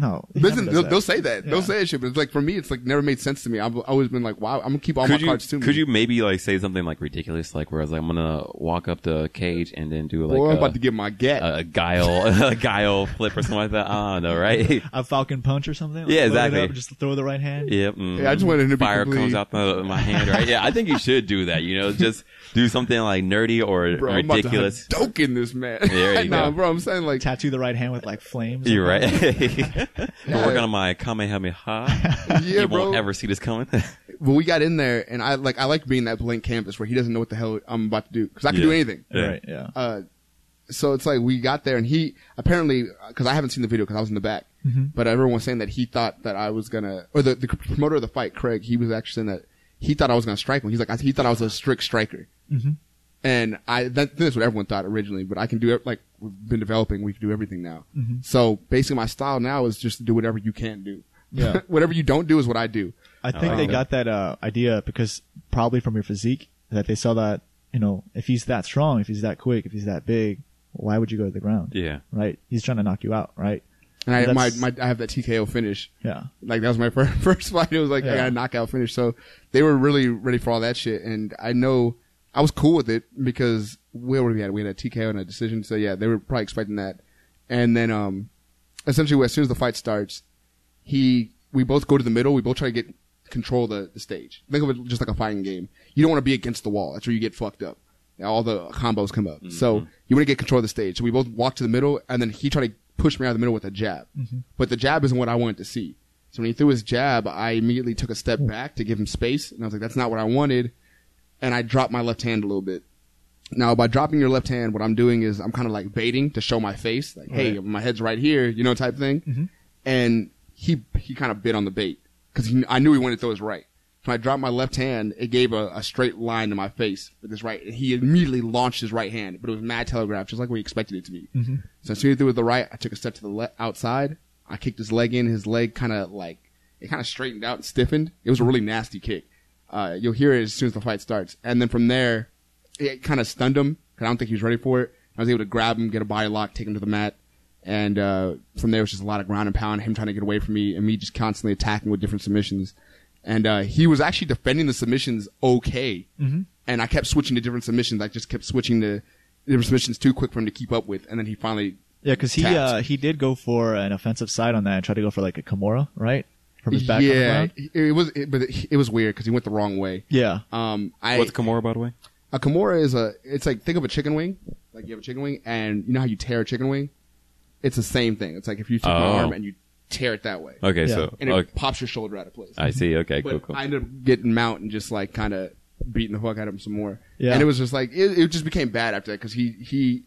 No, Listen, they'll, that. they'll say that. They'll say that shit, but it's like for me, it's like never made sense to me. I've always been like, wow, I'm gonna keep all could my you cards to me. could you maybe like say something like ridiculous, like where I was like, I'm gonna walk up the cage and then do like Boy, I'm a, about to get my gat. a guile a guile flip or something like that. I don't know, right? a Falcon punch or something. Yeah, exactly. up, just throw the right hand. Yep. mm, Yeah, I just wanted him to be fire complete- comes out the, my hand, right? Yeah, I think you should do that. You know, just do something like nerdy or bro, I'm about to ridiculous. doke in this man. There you nah, go. bro, I'm saying like, Tattoo the right hand with like flames. You're right. Yeah. We're working on my Kamehameha. yeah, you bro. won't ever see this coming. But we got in there, and I like I like being that blank canvas where he doesn't know what the hell I'm about to do because I can do anything. Yeah. Right. Yeah. Uh, so it's like we got there, and he apparently because I haven't seen the video because I was in the back, but everyone was saying that he thought that I was gonna, or the, the promoter of the fight, Craig, he was actually saying that he thought I was gonna strike him. He's like I, he thought I was a strict striker, and I that, that's what everyone thought originally. But I can do it like we've been developing. We can do everything now. So basically, my style now is just to do whatever you can do. Yeah. whatever you don't do is what I do. I think like they got that uh, idea because probably from your physique that they saw that you know if he's that strong, if he's that quick, if he's that big, why would you go to the ground? yeah. Right? He's trying to knock you out, right? And I, my, my, I have that TKO finish. Yeah. Like that was my first, first fight. It was like I got a knockout finish. So they were really ready for all that shit. And I know I was cool with it because where were we at? We had a TKO and a decision. So yeah, they were probably expecting that. And then, um, essentially as soon as the fight starts, he, we both go to the middle. We both try to get control of the, the stage. Think of it just like a fighting game. You don't want to be against the wall. That's where you get fucked up. All the combos come up. So you want to get control of the stage. So we both walk to the middle and then he tried to push me out of the middle with a jab. But the jab isn't what I wanted to see. So when he threw his jab, I immediately took a step back to give him space. And I was like, that's not what I wanted. And I dropped my left hand a little bit. Now, by dropping your left hand, what I'm doing is I'm kind of like baiting to show my face, like, hey, Right. my head's right here, you know, type thing. Mm-hmm. And he he kind of bit on the bait because I knew he wanted to throw his right. So I dropped my left hand. It gave a, a straight line to my face with his right. And he immediately launched his right hand, but it was mad telegraphed, just like we expected it to be. Mm-hmm. So as soon as he threw with the right, I took a step to the le- outside. I kicked his leg in. His leg kind of like it kind of straightened out and stiffened. It was a really nasty kick. Uh, you'll hear it as soon as the fight starts. And then from there, it kind of stunned him 'cause I don't think he was ready for it. I was able to grab him, get a body lock, take him to the mat, and uh, from there it was just a lot of ground and pound, him trying to get away from me, and me just constantly attacking with different submissions. And uh, he was actually defending the submissions okay, Mm-hmm. and I kept switching to different submissions. I just kept switching to different submissions too quick for him to keep up with, and then he finally Yeah, because he uh, he did go for an offensive side on that and tried to go for like a Kimura, right? From his back on the yeah, ground. it, it was, it, but it, it was weird because he went the wrong way. Yeah. Um, I What's Kimura, by the way? a Kimura is a it's like think of a chicken wing, like you have a chicken wing, and you know how you tear a chicken wing. It's the same thing. It's like if you take my Oh. arm and you tear it that way, Okay, Yeah. so and it okay. pops your shoulder out of place. I see. Okay, but cool, cool. I ended up getting mount and just like kind of beating the fuck out of him some more. Yeah. And it was just like it, it just became bad after that because he he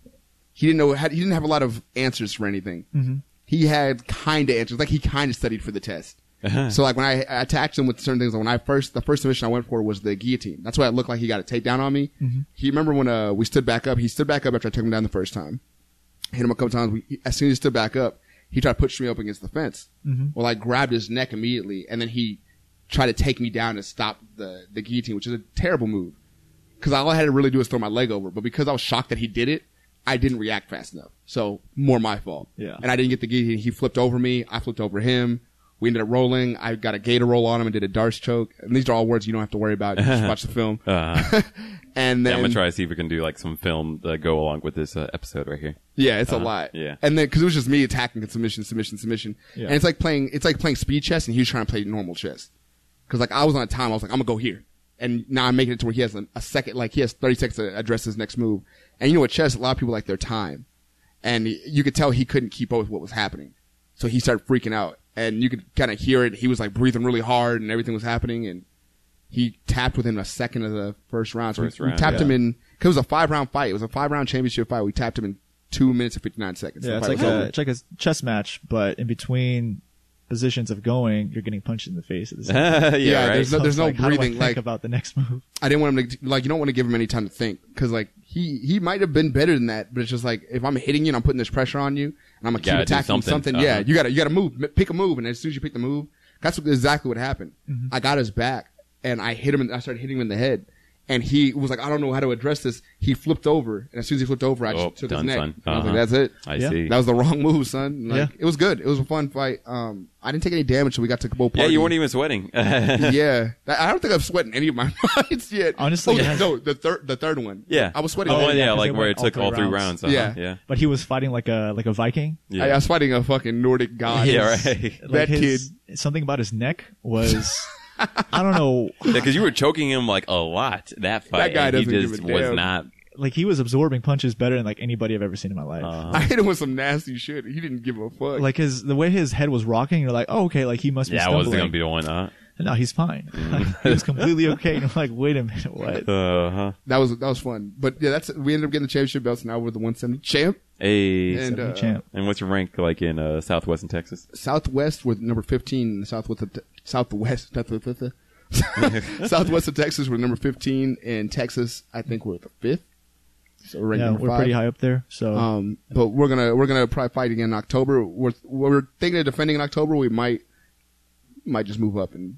he didn't know had, he didn't have a lot of answers for anything. Mm-hmm. He had kind of answers, like he kind of studied for the test. So like when I I attacked him with certain things, like when I first the first submission I went for was the guillotine. That's why it looked like he got a takedown on me. He remember when uh we stood back up. He stood back up after I took him down the first time. Hit him a couple times. We, as soon as he stood back up, he tried to push me up against the fence. Mhm. Well, I grabbed his neck immediately, and then he tried to take me down to stop the the guillotine, which is a terrible move. Because all I had to really do was throw my leg over, but because I was shocked that he did it, I didn't react fast enough. So more my fault. Yeah. And I didn't get the guillotine. He flipped over me. I flipped over him. We ended up rolling. I got a gator roll on him and did a Darce choke. And these are all words you don't have to worry about. You just watch the film. Uh, And yeah, then I'm gonna try to see if we can do like some film to go along with this uh, episode right here. Yeah, it's a Uh-huh. lot. Yeah. and then because it was just me attacking and submission, submission, submission, Yeah. and it's like playing, it's like playing speed chess, and he was trying to play normal chess. Because like I was on a time, I was like, I'm gonna go here, and now I'm making it to where he has a, a second, like he has 30 seconds to address his next move. And you know, with chess, a lot of people like their time, and you could tell he couldn't keep up with what was happening, so he started freaking out, and you could kind of hear it. He was like breathing really hard, and everything was happening, and he tapped within a second of the first round. So First we, we tapped yeah. him in because it was a five round fight. It was a five round championship fight. We tapped him in two minutes and fifty nine seconds. Yeah, The it's like a it's like a chess match, but in between positions of going, you're getting punched in the face at the same time. yeah, Yeah, right. there's no- So no like, how do I breathing, think like- about the next move. I didn't want him to like. You don't want to give him any time to think because like he he might have been better than that. But it's just like if I'm hitting you and I'm putting this pressure on you and I'm gonna keep attacking something. something. Yeah, Uh-huh. you gotta you gotta move, pick a move, and as soon as you pick the move, that's exactly what happened. Mm-hmm. I got his back and I hit him. And I started hitting him in the head. And he was like, I don't know how to address this. He flipped over, and as soon as he flipped over, I Oh, just took done, his neck. son. And I was Uh-huh. like, "That's it." I Yeah. see. That was the wrong move, son. Like, Yeah. It was good. It was a fun fight. Um, I didn't take any damage, so we got to both yeah, party. you weren't even sweating. yeah, I don't think I've sweating any of my fights yet. Honestly, oh, it no, the third, the third one. yeah, I was sweating. The all one, day. yeah, 'cause like where it took all all three three rounds. rounds. uh-huh, Yeah. yeah, But he was fighting like a like a Viking. yeah. I, I was fighting a fucking Nordic god. Yeah, right. Like That his, something about his neck was I don't know. Yeah, because you were choking him like a lot that fight. That guy and doesn't give just a was damn. not. Like he was absorbing punches better than like anybody I've ever seen in my life. Uh, I hit him with some nasty shit. He didn't give a fuck. like his the way his head was rocking, you're like, oh okay, like he must be yeah, I stumbling. wasn't gonna be the one. Uh, No, he's fine. he was completely okay. And I'm like, wait a minute, what? uh huh. that was that was fun. But yeah, that's we ended up getting the championship belts. Now we're the 170 champ. Hey, And, and, uh, champ. And what's your rank like in uh, Southwestern Texas? Southwest with number 15. in the Southwest of Te- Southwest Southwest of Texas we're number 15. In Texas, I think we're the fifth. So we're ranked Yeah, number we're five. pretty high up there. So Um, but we're gonna we're gonna probably fight again in October. We're we're thinking of defending in October. We might might just move up and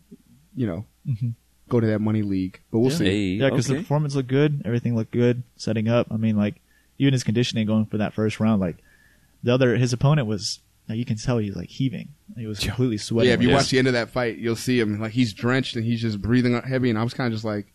you know Mhm. go to that money league. But we'll Yeah. see. Hey, yeah, because okay. the performance looked good. Everything looked good. Setting up. I mean, like even his conditioning going for that first round, like the other his opponent was Now you can tell he's like heaving. He was completely sweating. yeah, if you Yeah. watch the end of that fight, you'll see him like he's drenched and he's just breathing heavy. And I was kind of just like,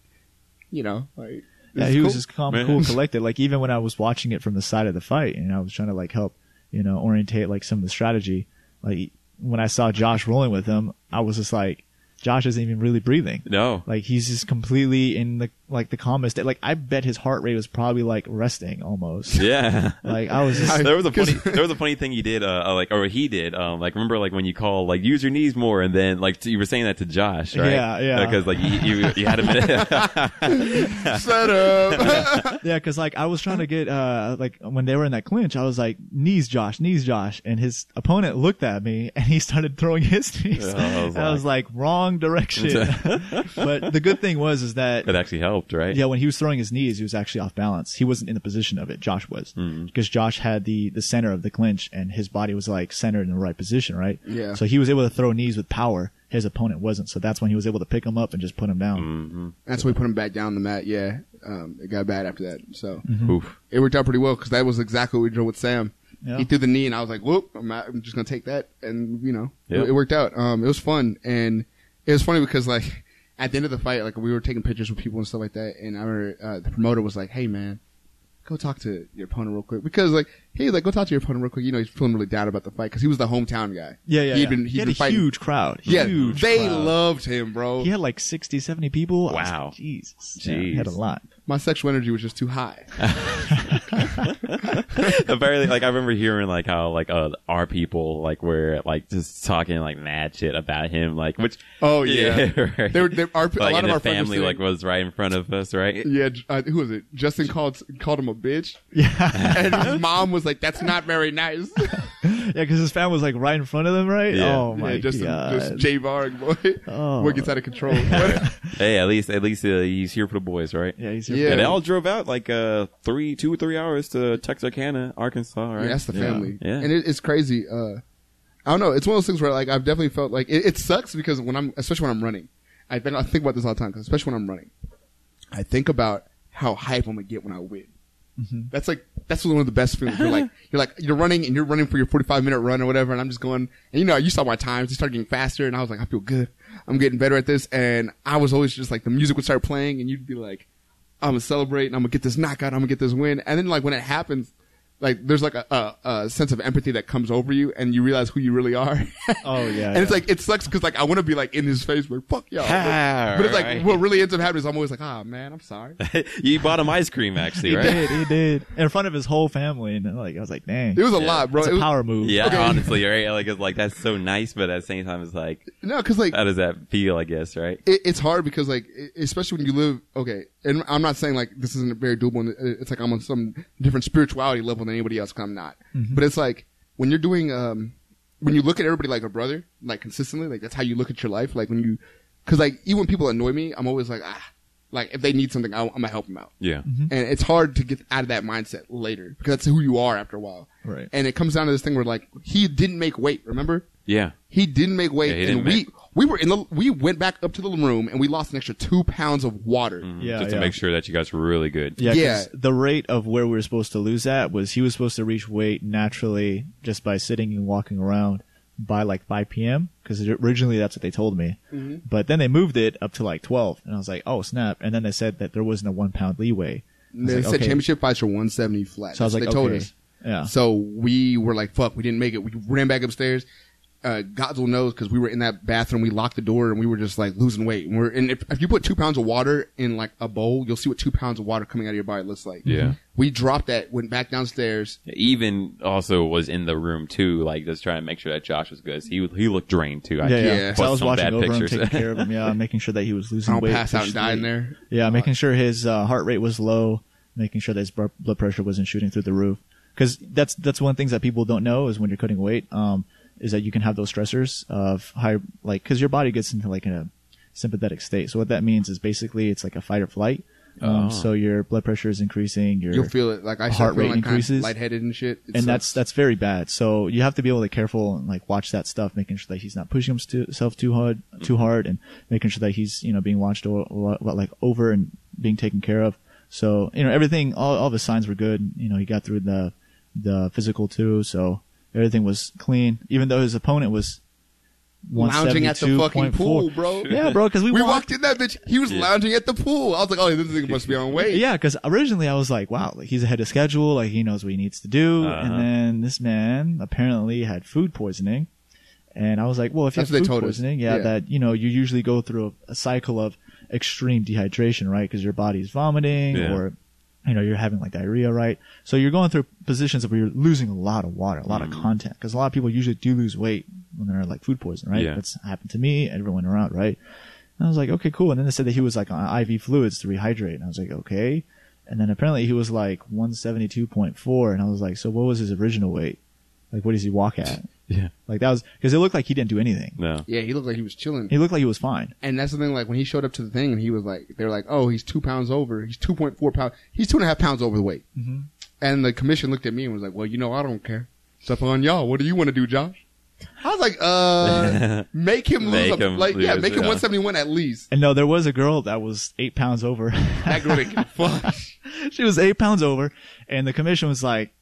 you know, like Yeah, this is he was just calm, Man. cool, collected. Like even when I was watching it from the side of the fight, and I was trying to like help, you know, orientate like some of the strategy. Like when I saw Josh rolling with him, I was just like, Josh isn't even really breathing. No. Like he's just completely in the like the calmest. state. Like I bet his heart rate was probably like resting almost. Yeah. Like I was just there was a funny there was a funny thing you did uh, uh, like or he did um like remember like when you call like use your knees more and then like you were saying that to Josh right Yeah, yeah. because like you, you you had a minute set up. Yeah, because like I was trying to get uh like when they were in that clinch, I was like knees, Josh, knees, Josh, and his opponent looked at me and he started throwing his knees. Yeah, I was And I was like wrong direction. but the good thing was is that it actually helped right yeah, when he was throwing his knees, he was actually off balance. He wasn't in the position of it. Josh was Mm-hmm. because Josh had the the center of the clinch and his body was like centered in the right position, right? Yeah. So he was able to throw knees with power. His opponent wasn't. So that's when he was able to pick him up and just put him down. mm-hmm. That's when we put him back down the mat. Yeah, um, it got bad after that. So Oof. it worked out pretty well because that was exactly what we drove with Sam. Yeah. He threw the knee, and I was like, "Whoop! I'm, not, I'm just gonna take that." And you know, Yep. it, it worked out. Um, it was fun, and it was funny because like at the end of the fight, like we were taking pictures with people and stuff like that, and I remember uh, the promoter was like, "Hey, man." Go talk to your opponent real quick because, like, hey, like, go talk to your opponent real quick. You know, he's feeling really down about the fight because he was the hometown guy. Yeah, yeah. He'd yeah. been, he he'd had been a fighting. huge crowd. Yeah, huge they crowd. loved him, bro. He had like 60, 70 people. Wow. like, Jesus. Yeah, he had a lot. My sexual energy was just too high. apparently like I remember hearing like how like uh our people like were like just talking like mad shit about him like which Oh yeah, right. they were. They, our, like a lot and of our his friends were family saying- like was right in front of us right Yeah, uh, who was it? Justin called called him a bitch, Yeah. and his mom was like, "That's not very nice." yeah, because his family was like right in front of them, right? Yeah. Oh my yeah, just god. just J Varg boy, Oh. boy gets out of control. Hey at least at least uh, he's here for the boys right yeah, he's here. Yeah. and they all drove out like uh three two or three hours to Texarkana Arkansas right yeah, that's the family, Yeah. and it, it's crazy. Uh, I don't know. It's one of those things where like I've definitely felt like it, it sucks because when I'm, especially when I'm running, I think I think about this all the time. 'cause especially when I'm running, I think about how hype I'm gonna get when I win. That's like that's one of the best feelings. You're like you're like you're running and you're running for your 45 minute run or whatever, and I'm just going. And you know, you saw my times; You started getting faster, and I was like, I feel good. I'm getting better at this, and I was always just like the music would start playing, and you'd be like, I'm gonna celebrate, and I'm gonna get this knockout, I'm gonna get this win, and then like when it happens. Like there's like a, a, a sense of empathy that comes over you, and you realize who you really are. Oh, yeah, and it's like it sucks because like I want to be like in his face, like fuck y'all. But, but it's like right. what really ends up happening is I'm always like, ah man, I'm sorry. you bought him ice cream actually He right He did, he did. In front of his whole family. And like, I was like, dang. It was a lot, bro. It's It a was- power move. yeah Okay. honestly right like it's like that's so nice but at the same time it's like No, because like how does that feel I guess right it, it's hard because like especially when you live okay and i'm not saying like this isn't very doable and it's like i'm on some different spirituality level than anybody else 'cause i'm not. But it's like when you're doing um when you look at everybody like a brother like consistently like that's how you look at your life. Like when you because like even when people annoy me i'm always like ah like if they need something I, i'm gonna help them out. Yeah. Mm-hmm. And it's hard to get out of that mindset later because that's who you are after a while. Right. and it comes down to this thing where like he didn't make weight remember? Yeah. He didn't make weight, Yeah, and didn't we make- we were in the we went back up to the room and we lost an extra two pounds of water. Mm-hmm. Yeah, just to yeah. make sure that you guys were really good. Yeah, 'cause Yeah. the rate of where we were supposed to lose at was he was supposed to reach weight naturally just by sitting and walking around by like 5 p.m. because originally that's what they told me. Mm-hmm. But then they moved it up to like 12, and I was like, oh snap! And then they said that there wasn't a one pound leeway. They like, said okay. championship fights are 170 flat. So I was That's like, what they told us. Yeah. So we were like, fuck, we didn't make it. We ran back upstairs. Uh, Godswill knows because we were in that bathroom. We locked the door and we were just like losing weight. And we're and if, if you put two pounds of water in like a bowl, you'll see what two pounds of water coming out of your body looks like. Yeah. We dropped that, went back downstairs. Evan also was in the room too, like just trying to make sure that Josh was good. He he looked drained too. I yeah, yeah. Yeah. So I was watching bad over him, taking care of him. Yeah, making sure that he was losing I don't weight. pass out and die in there. Yeah, making sure his uh, heart rate was low, making sure that his blood pressure wasn't shooting through the roof. Because that's that's one of the things that people don't know is when you're cutting weight, um, is that you can have those stressors of high, like because your body gets into like a sympathetic state. So what that means is basically it's like a fight or flight. Um, Oh. So your blood pressure is increasing. Your You'll feel it. Like I heart rate like kind of increases. lightheaded and shit. It and sucks. that's that's very bad. So you have to be able to be careful and like watch that stuff, making sure that he's not pushing himself too hard, too hard, and making sure that he's you know being watched o- like over and being taken care of. So you know everything, all all the signs were good. You know he got through the the physical too. So Everything was clean, even though his opponent was Lounging at the fucking 172.4. pool, bro. Yeah, bro, because we, We walked. walked in that bitch. He was Yeah. lounging at the pool. I was like, oh, this thing must be on weight. Yeah, because originally I was like, wow, like he's ahead of schedule, like he knows what he needs to do. Uh-huh. And then this man apparently had food poisoning. And I was like, well, if you That's have food poisoning, yeah, Yeah. that, you know, you usually go through a, a cycle of extreme dehydration, right? Because your body's vomiting Yeah. or, you know, you're having like diarrhea, right? So you're going through positions where you're losing a lot of water, a lot Mm. of content. Because a lot of people usually do lose weight when they're like food poisoning, right? Yeah. That's happened to me, everyone around, right? And I was like, okay, cool. And then they said that he was like on IV fluids to rehydrate. And I was like, okay. And then apparently he was like 172.4. And I was like, so what was his original weight? Like, what does he walk at? Yeah. Like that was, cause it looked like he didn't do anything. No. Yeah, he looked like he was chilling. He looked like he was fine. And that's the thing, like, when he showed up to the thing and he was like, they were like, oh, he's two pounds over. He's 2.4 pounds. He's two and a half pounds over the weight. Mhm. And the commission looked at me and was like, well, you know, I don't care. It's up on y'all. What do you want to do, Josh? I was like, uh, make him lose. Make a, him like, yeah, make him yeah. 171 at least. And no, there was a girl that was eight pounds over. That girl didn't give a fuck. she was eight pounds over. And the commission was like,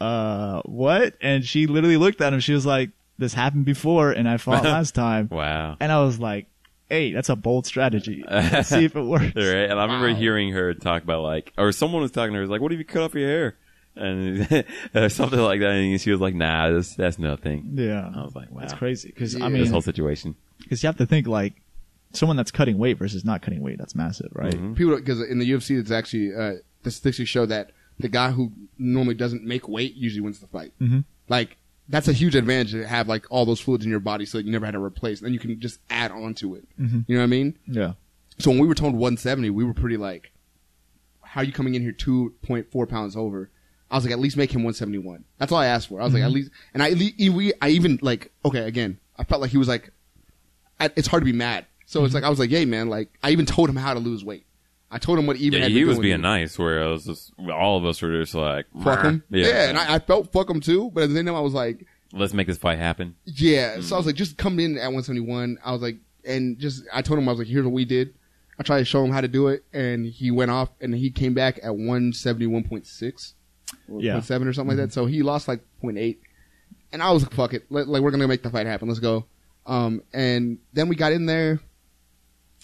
uh, what? And she literally looked at him. She was like, this happened before and I fought last time. Wow. And I was like, hey, that's a bold strategy. Let's see if it works. Right. And I remember Wow. hearing her talk about like, or someone was talking to her, like, what if you cut off your hair? And or something like that. And she was like, nah, that's, that's nothing. Yeah. I was like, wow. That's crazy. Cause I mean, This whole situation. cause you have to think like someone that's cutting weight versus not cutting weight. That's massive, right? Mhm. People, because in the UFC, it's actually, uh, the statistics show that the guy who normally doesn't make weight usually wins the fight. Mhm. Like, that's a huge advantage to have like all those fluids in your body so that you never had to replace. Then you can just add on to it. Mhm. You know what I mean? Yeah. So when we were told 170, we were pretty like, how are you coming in here 2.4 pounds over? I was like, at least make him 171. That's all I asked for. I was like, at least, and I, we, I even like, okay, again, I felt like he was like, I, it's hard to be mad. So it's like, I was like, hey man, like, I even told him how to lose weight. I told him what even Yeah, he was being me. nice, where I was just, all of us were just like, Fuck him. Yeah. Yeah. and I, I felt fuck him too, but at the same time, I was like, Let's make this fight happen. yeah. So I was like, just come in at 171. I was like, and just, I told him, I was like, here's what we did. I tried to show him how to do it, and he went off, and he came back at 171.6 or Yeah. 0.7 or something like that. So he lost like 0.8. And I was like, fuck it. Let, like, we're going to make the fight happen. Let's go. Um, and then we got in there.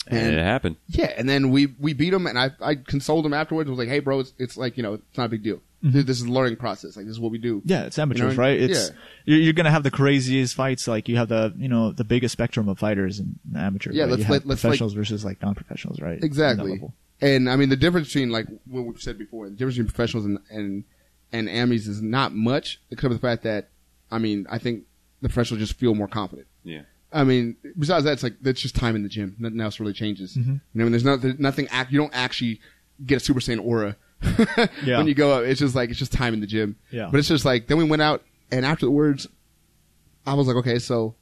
And, And it happened. yeah, and then we we beat him, and I I consoled him afterwards. I was like, "Hey, bro, it's, it's like you know, it's not a big deal. Mm-hmm. This is a learning process. Like this is what we do." Yeah, it's amateurs, know, right? It's yeah. you're, you're gonna have the craziest fights. Like you have the you know the biggest spectrum of fighters in amateurs. Yeah, right? let's you have let- let's, like- professionals versus like non-professionals, right? Exactly. And I mean, the difference between like what we've said before, the difference between professionals and and and amis is not much, except for the fact that I mean, I think the professionals just feel more confident. Yeah. I mean, besides that, it's like that's just time in the gym. Nothing else really changes. Mhm. You know, I mean, there's not there's nothing. Act, you don't actually get a Super Saiyan aura Yeah. when you go up. It's just like it's just time in the gym. Yeah. But it's just like then we went out, and afterwards, I was like, okay, so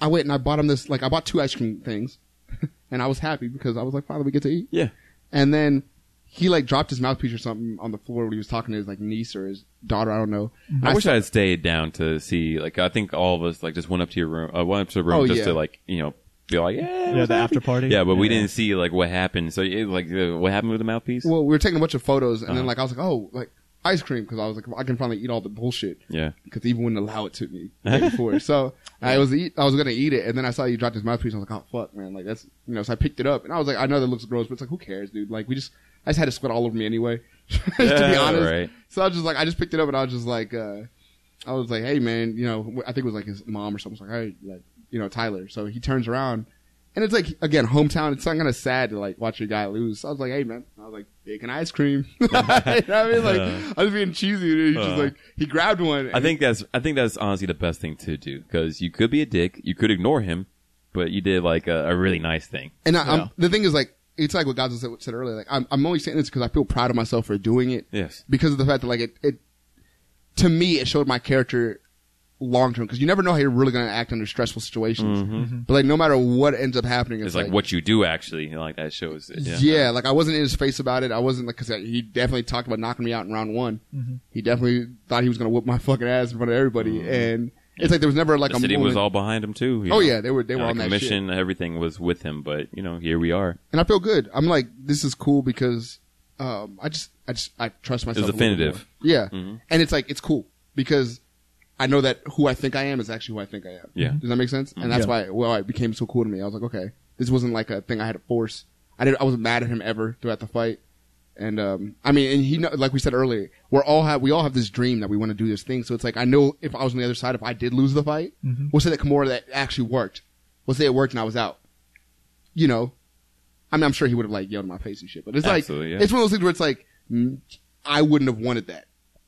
I went and I bought him this. Like, I bought two ice cream things, and I was happy because I was like, finally, we get to eat. Yeah. And then he like dropped his mouthpiece or something on the floor when he was talking to his like niece or his daughter. I don't know. And I wish saw- I had stayed down to see. Like, I think all of us like just went up to your room, uh, went up to the room Oh, just yeah. to like you know be like, yeah, Yeah, the happy. after party. Yeah, but we didn't see like what happened. So it, like, uh, what happened with the mouthpiece? Well, we were taking a bunch of photos, and then Uh-huh. like I was like, oh, like ice cream because I was like, I can finally eat all the bullshit yeah. because Evan wouldn't allow it to me the before. so I was eat, I was gonna eat it, and then I saw you dropped his mouthpiece. I was like, oh fuck, man, like that's you know. So I picked it up, and I was like, I know that looks gross, but it's like, who cares, dude? Like we just, I just had it sweat all over me anyway. to be honest, right. so I was just like, I just picked it up, and I was just like, uh, I was like, hey man, you know, I think it was like his mom or something. was like, hey, like you know, Tyler. So he turns around. And it's like again, hometown. It's not kind of sad to like watch your guy lose. So I was like, "Hey man," I was like, "Bacon ice cream." you know what I mean? Like I was being cheesy. And he just Uh. like he grabbed one. I think that's I think that's honestly the best thing to do because you could be a dick, you could ignore him, but you did like a, a really nice thing. And I, I'm, the thing is, like, it's like what Gaza said, said earlier. Like, I'm, I'm only saying this because I feel proud of myself for doing it. Yes. Because of the fact that, like, it, it to me, it showed my character long term. Because you never know how you're really going to act under stressful situations. But like, no matter what ends up happening, it's, Mm-hmm. It's like, what you do actually, you know, like that shows it. Yeah. Yeah. like I wasn't in his face about it. I wasn't like because he definitely talked about knocking me out in round one. Mm-hmm. He definitely thought he was going to whip my fucking ass in front of everybody, and it's like there was never like Mm-hmm. The a city moment. was all behind him too. Oh, know. yeah, they were- they You were know, on the that shit. commission. Everything was with him, but you know, here we are. and I feel good. I'm like, this is cool because um, I just, I just, I trust myself. It's definitive. more. Yeah, Mhm. and it's like it's cool. because I know that who I think I am is actually who I think I am. Yeah. Does that make sense? And that's Yeah. why well it became so cool to me. I was like, okay, this wasn't like a thing I had to force. I didn't. I wasn't mad at him ever throughout the fight. And um, I mean, and he like we said earlier, we're all have we all have this dream that we want to do this thing. So it's like I know if I was on the other side, if I did lose the fight, we'll say that Kimura that actually worked. We'll say it worked and I was out. You know, I mean, I'm sure he would have like yelled in my face and shit. But it's Absolutely, like yeah. it's one of those things where it's like mm, I wouldn't have wanted that.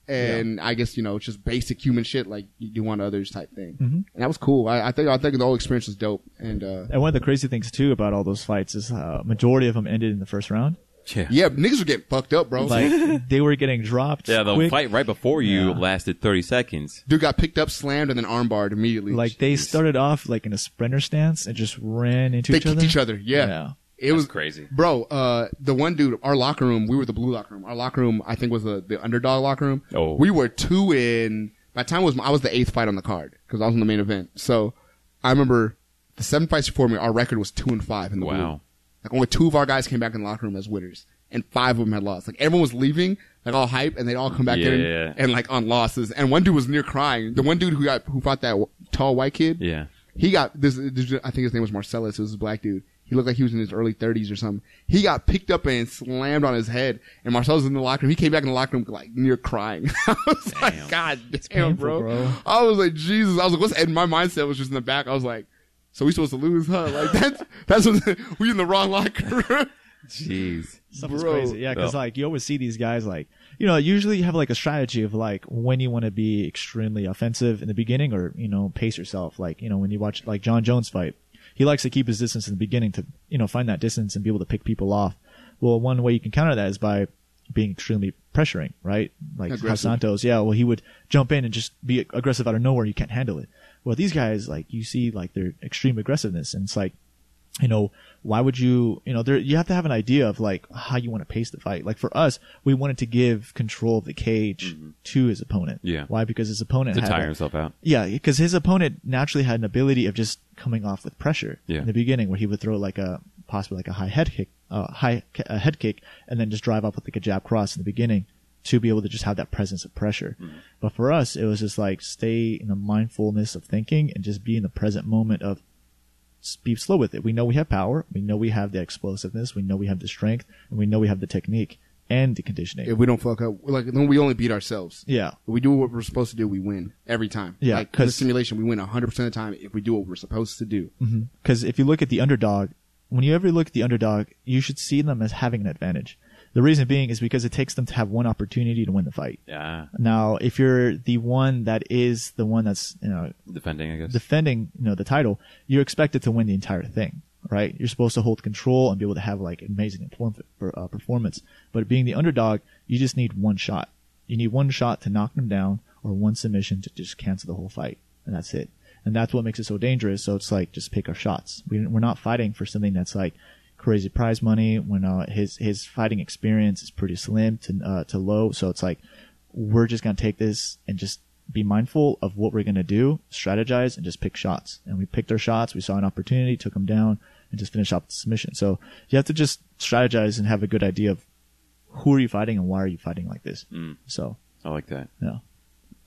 And I guess you know it's just basic human shit like you do want others type thing. Mhm. And that was cool. I, I think I think the whole experience was dope. And uh, And one of the crazy things too about all those fights is uh, majority of them ended in the first round. Yeah. yeah, niggas were getting fucked up, bro. Like they were getting dropped. Yeah, the quick. fight right before you Yeah. lasted 30 seconds. Dude got picked up, slammed, and then armbarred immediately. Like they started off like in a sprinter stance and just ran into they each kicked other. each other. Yeah. Yeah. It That's was crazy. Bro, uh, the one dude, our locker room, we were the blue locker room. Our locker room, I think, was the, the underdog locker room. Oh. We were two in, by the time was, I was the eighth fight on the card, because I was in the main event. So, I remember the seven fights before me, our record was two and five in the blue. Wow. Like only two of our guys came back in the locker room as winners, and five of them had lost. Like everyone was leaving, like all hype, and they'd all come back in Yeah. and like on losses. And one dude was near crying. The one dude who got who fought that w- tall white kid, Yeah. he got this. this- I think his name was Marcellus. It was a black dude. He looked like he was in his early 30s or something. He got picked up and slammed on his head. And Marcellus was in the locker room. He came back in the locker room like near crying. I was Damn. like, God damn, painful, bro. bro. I was like, Jesus. I was like, what's? And my mindset was just in the back. I was like, so we supposed to lose, huh? Like that's that's what, we in the wrong locker room. Jeez. Stuff is Bro. crazy. Yeah, because Oh. like you always see these guys like you know usually you have like a strategy of like when you want to be extremely offensive in the beginning or you know pace yourself. Like you know when you watch like Jon Jones fight, he likes to keep his distance in the beginning to you know find that distance and be able to pick people off. Well, one way you can counter that is by being extremely pressuring, right? Like how Santos, yeah. Well, he would jump in and just be aggressive out of nowhere. You can't handle it. Well, these guys like you see like their extreme aggressiveness, and it's like you know, why would you, you know, there, you have to have an idea of like how you want to pace the fight. Like for us, we wanted to give control of the cage to his opponent. Yeah. Why? Because his opponent To had tire a- himself out. yeah, because his opponent naturally had an ability of just coming off with pressure Yeah. in the beginning, where he would throw like a possibly like a high head kick, uh, high a head kick, and then just drive up with like a jab cross in the beginning to be able to just have that presence of pressure. Mm-hmm. But for us, it was just like stay in the mindfulness of thinking and just be in the present moment of be slow with it. We know we have power, we know we have the explosiveness, we know we have the strength, and we know we have the technique and the conditioning. If we don't fuck up, like then we only beat ourselves. yeah. If we do what we're supposed to do, we win every time. Yeah, like 'cause 'cause- simulation, we win 100 percent of the time if we do what we're supposed to do. Mm-hmm. Because if you look at the underdog, when you ever look at the underdog, you should see them as having an advantage. The reason being is because it takes them to have one opportunity to win the fight. Yeah. Now, if you're the one that is the one that's you know Defending, I guess. defending you know the title, you're expected to win the entire thing, right? You're supposed to hold control and be able to have like amazing uh, performance. But being the underdog, you just need one shot. You need one shot to knock them down, or one submission to just cancel the whole fight, and that's it. And that's what makes it so dangerous. So it's like just pick our shots. We, we're not fighting for something that's like crazy prize money when uh, his his fighting experience is pretty slim to uh, to low. So it's like we're just gonna take this and just be mindful of what we're gonna do, strategize, and just pick shots. And we picked our shots. We saw an opportunity, took him down, and just finished off the submission. So you have to just strategize and have a good idea of who are you fighting and why are you fighting like this. Mm. So I like that. yeah,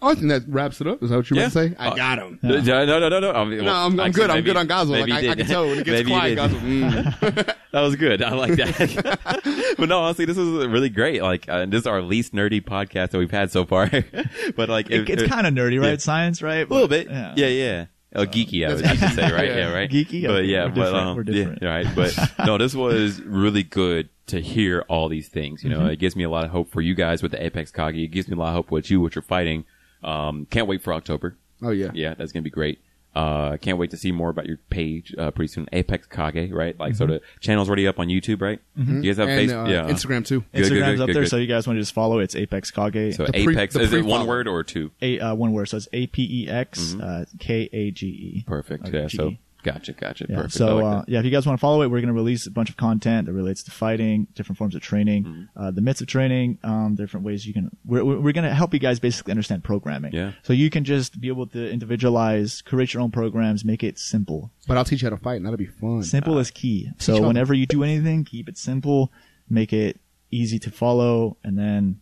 Oh, I think that wraps it up. Is that what you were Yeah. about to say? I got him. No, no, no, no, no. I mean, No, I'm, I'm actually, good. I'm good on Godswill. Like, I, I can tell when it gets Maybe you quiet. did. Godswill, mm. that was good. I like that. but no, honestly, this is really great. Like, uh, this is our least nerdy podcast that we've had so far. but like, it, if- it's kind of nerdy, right? yeah. Science, right? a little bit. Yeah. Yeah, yeah. Oh, geeky, I would I should say, right? Yeah. Yeah, right. Geeky? but yeah, we're but different. um, We're different. yeah, right. But no, this was really good to hear all these things. You know, Mm-hmm. it gives me a lot of hope for you guys with the Apex Kage. It gives me a lot of hope with you, what you're fighting. Um, can't wait for October. Oh yeah. Yeah, that's gonna be great. Uh, can't wait to see more about your page uh, pretty soon. Apex Kage, right? Like, so the channel's already up on YouTube, right? You guys have And Facebook, uh, yeah, Instagram too. Good, good, Instagram's good, up good, there, good. so you guys want to just follow. It's Apex Kage. So The pre- Apex the is it one word or two? A uh, one word, so it's A P E X uh, K A G E. Perfect. Or Yeah. So GE. Gotcha, gotcha. Yeah. Perfect. So like uh, yeah, if you guys want to follow it, we're going to release a bunch of content that relates to fighting, different forms of training, Mm-hmm. uh, the myths of training, um, different ways you can. We're we're going to help you guys basically understand programming. Yeah. So you can just be able to individualize, create your own programs, make it simple. But I'll teach you how to fight, and that'll be fun. Simple is key. So them. whenever you do anything, keep it simple, make it easy to follow, and then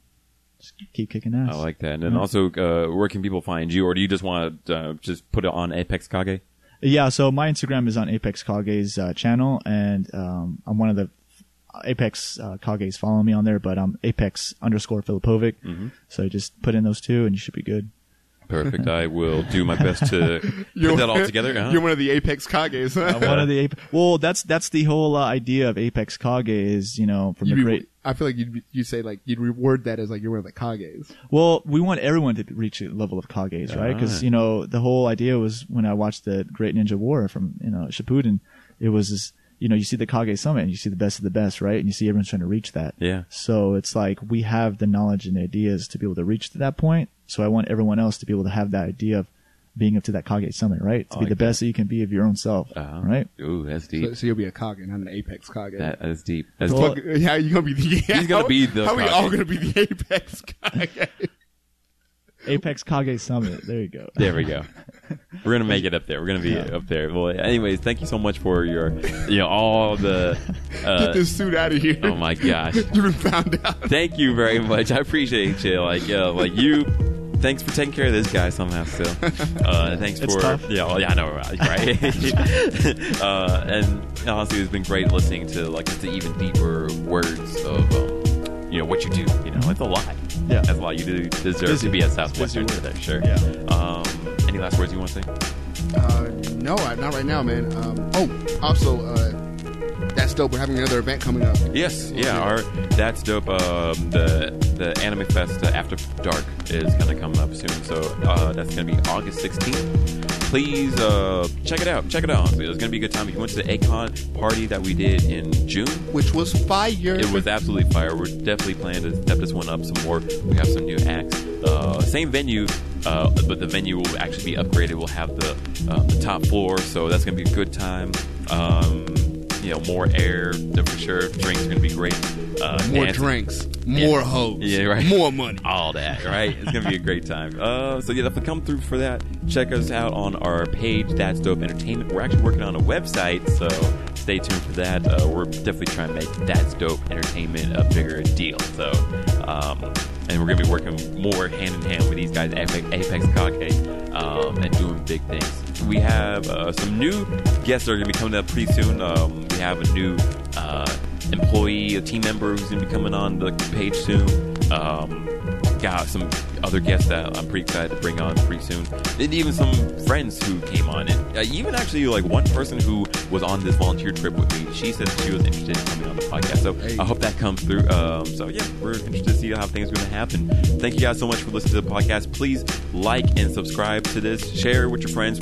just keep kicking ass. I like that. And then also, uh, where can people find you, or do you just want to uh, just put it on Apex Kage? Yeah, so my Instagram is on Apex Kage's uh, channel, and um, I'm one of the Apex uh, Kage's follow me on there, but I'm Apex underscore Filipovic. Mm-hmm. So just put in those two, and you should be good. Perfect. I will do my best to put that all together. Uh-huh. You're one of the Apex Kages. I'm one of the Ape- well, that's that's the whole uh, idea of Apex Kage is you know from You'd the be- great. I feel like you'd you'd say like you'd reward that as like you're one of the Kages. Well, we want everyone to reach a level of Kages, right? Because Ah. you know the whole idea was when I watched the Great Ninja War from you know Shippuden, it was this, you know you see the Kage Summit and you see the best of the best, right? And you see everyone's trying to reach that. Yeah. So it's like we have the knowledge and ideas to be able to reach to that point. So I want everyone else to be able to have that idea of being up to that Kage Summit, right? To I be like the best that you can be of your own self, Uh-huh. right? Ooh, that's deep. So, so you'll be a Kage, and not an Apex Kage. that, that's deep. That's Well, deep. Fuck, yeah, you gonna be the. He's gonna how- be the How we all gonna be the Apex Kage? Apex Kage Summit. There you go. There we go. We're gonna make it up there. We're gonna be up there. Well, anyways, thank you so much for your, you know, all the. Get Uh, this suit out of here. oh my gosh. You've been found out. Thank you very much. I appreciate you. Like, uh, like you. Thanks for taking care of this guy somehow. Still, uh, thanks It's for tough. yeah, well, yeah, I know, right? right? uh, and honestly, it's been great listening to like just the even deeper words of um, you know what you do. You know, it's a lot. Yeah. that's a lot. You do deserve busy. to be a It's Southwestern busy for that, sure. Yeah. Um, any last words you want to say? Uh, no, not right now, man. Um, oh, also, uh, that's dope. We're having another event coming up. Yes, yeah, our that's dope. Um, the the Anime Fest uh, After Dark is gonna come up soon, so uh, that's gonna be August 16th. Please uh, check it out. Check it out. Honestly, it's gonna be a good time. If you went to the Acon party that we did in June, Which was fire. it was absolutely fire. We're definitely planning to step this one up some more. We have some new acts. Uh, same venue, uh, but the venue will actually be upgraded. We'll have the, uh, the top floor, so that's gonna be a good time. Um, you know, more air for sure. Drinks are gonna be great. Uh, more dancing- drinks, more hoes, Yeah, right. more money. all that, right? It's gonna be a great time. Uh, so yeah, you come through for that, check us out on our page. That's Dope Entertainment. We're actually working on a website, so stay tuned for that. Uh, we're definitely trying to make That's Dope Entertainment a bigger deal. So, um, and we're gonna be working more hand in hand with these guys, Apex, Apex Kage, um, and doing big things. We have uh, some new guests that are gonna be coming up pretty soon. Um, we have a new. Uh, employee, a team member who's going to be coming on the page soon. Um, got some other guests that I'm pretty excited to bring on pretty soon. And even some friends who came on. And uh, even actually, like one person who was on this volunteer trip with me, she said she was interested in coming on the podcast. So Hey. I hope that comes through. Um, so yeah, we're interested to see how things are going to happen. Thank you guys so much for listening to the podcast. Please like and subscribe to this. Share with your friends.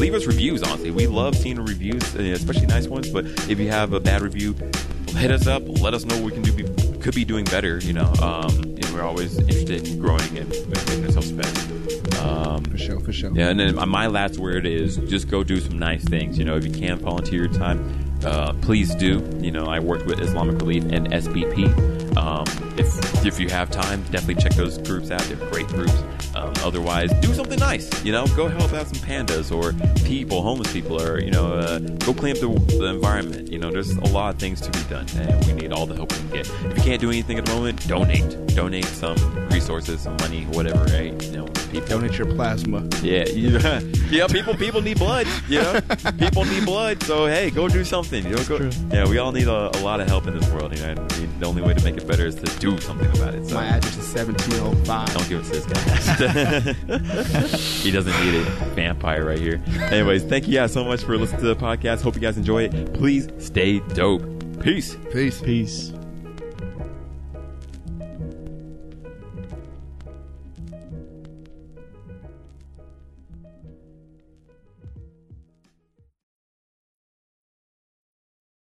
Leave us reviews, honestly. We love seeing reviews, uh, especially nice ones. But if you have a bad review, hit us up. Let us know what we can do. Be, could be doing better. You know, um, and we're always interested in growing and making ourselves better. Um, For sure, for sure. yeah, and then my last word is just go do some nice things. You know, if you can't volunteer your time, uh, please do. You know, I worked with Islamic Relief and SBP. Um, if if you have time, definitely check those groups out. They're great groups. Um, otherwise, do something nice. You know, go help out some pandas or people, homeless people, or you know, uh, go clean up the, the environment. You know, there's a lot of things to be done, and we need all the help we can get. If you can't do anything at the moment, donate. Donate some resources, some money, whatever. Right? You know, people Donate your plasma. yeah, yeah, yeah. People, people need blood. You know, people need blood. So hey, go do something. You know, go, yeah. We all need a, a lot of help in this world. You know, and we- the only way to make it better is to do something about it. So My address is 1705. don't give it to this guy. he doesn't need it. Vampire right here. Anyways, thank you guys so much for listening to the podcast. Hope you guys enjoy it. Please stay dope. Peace. Peace. Peace.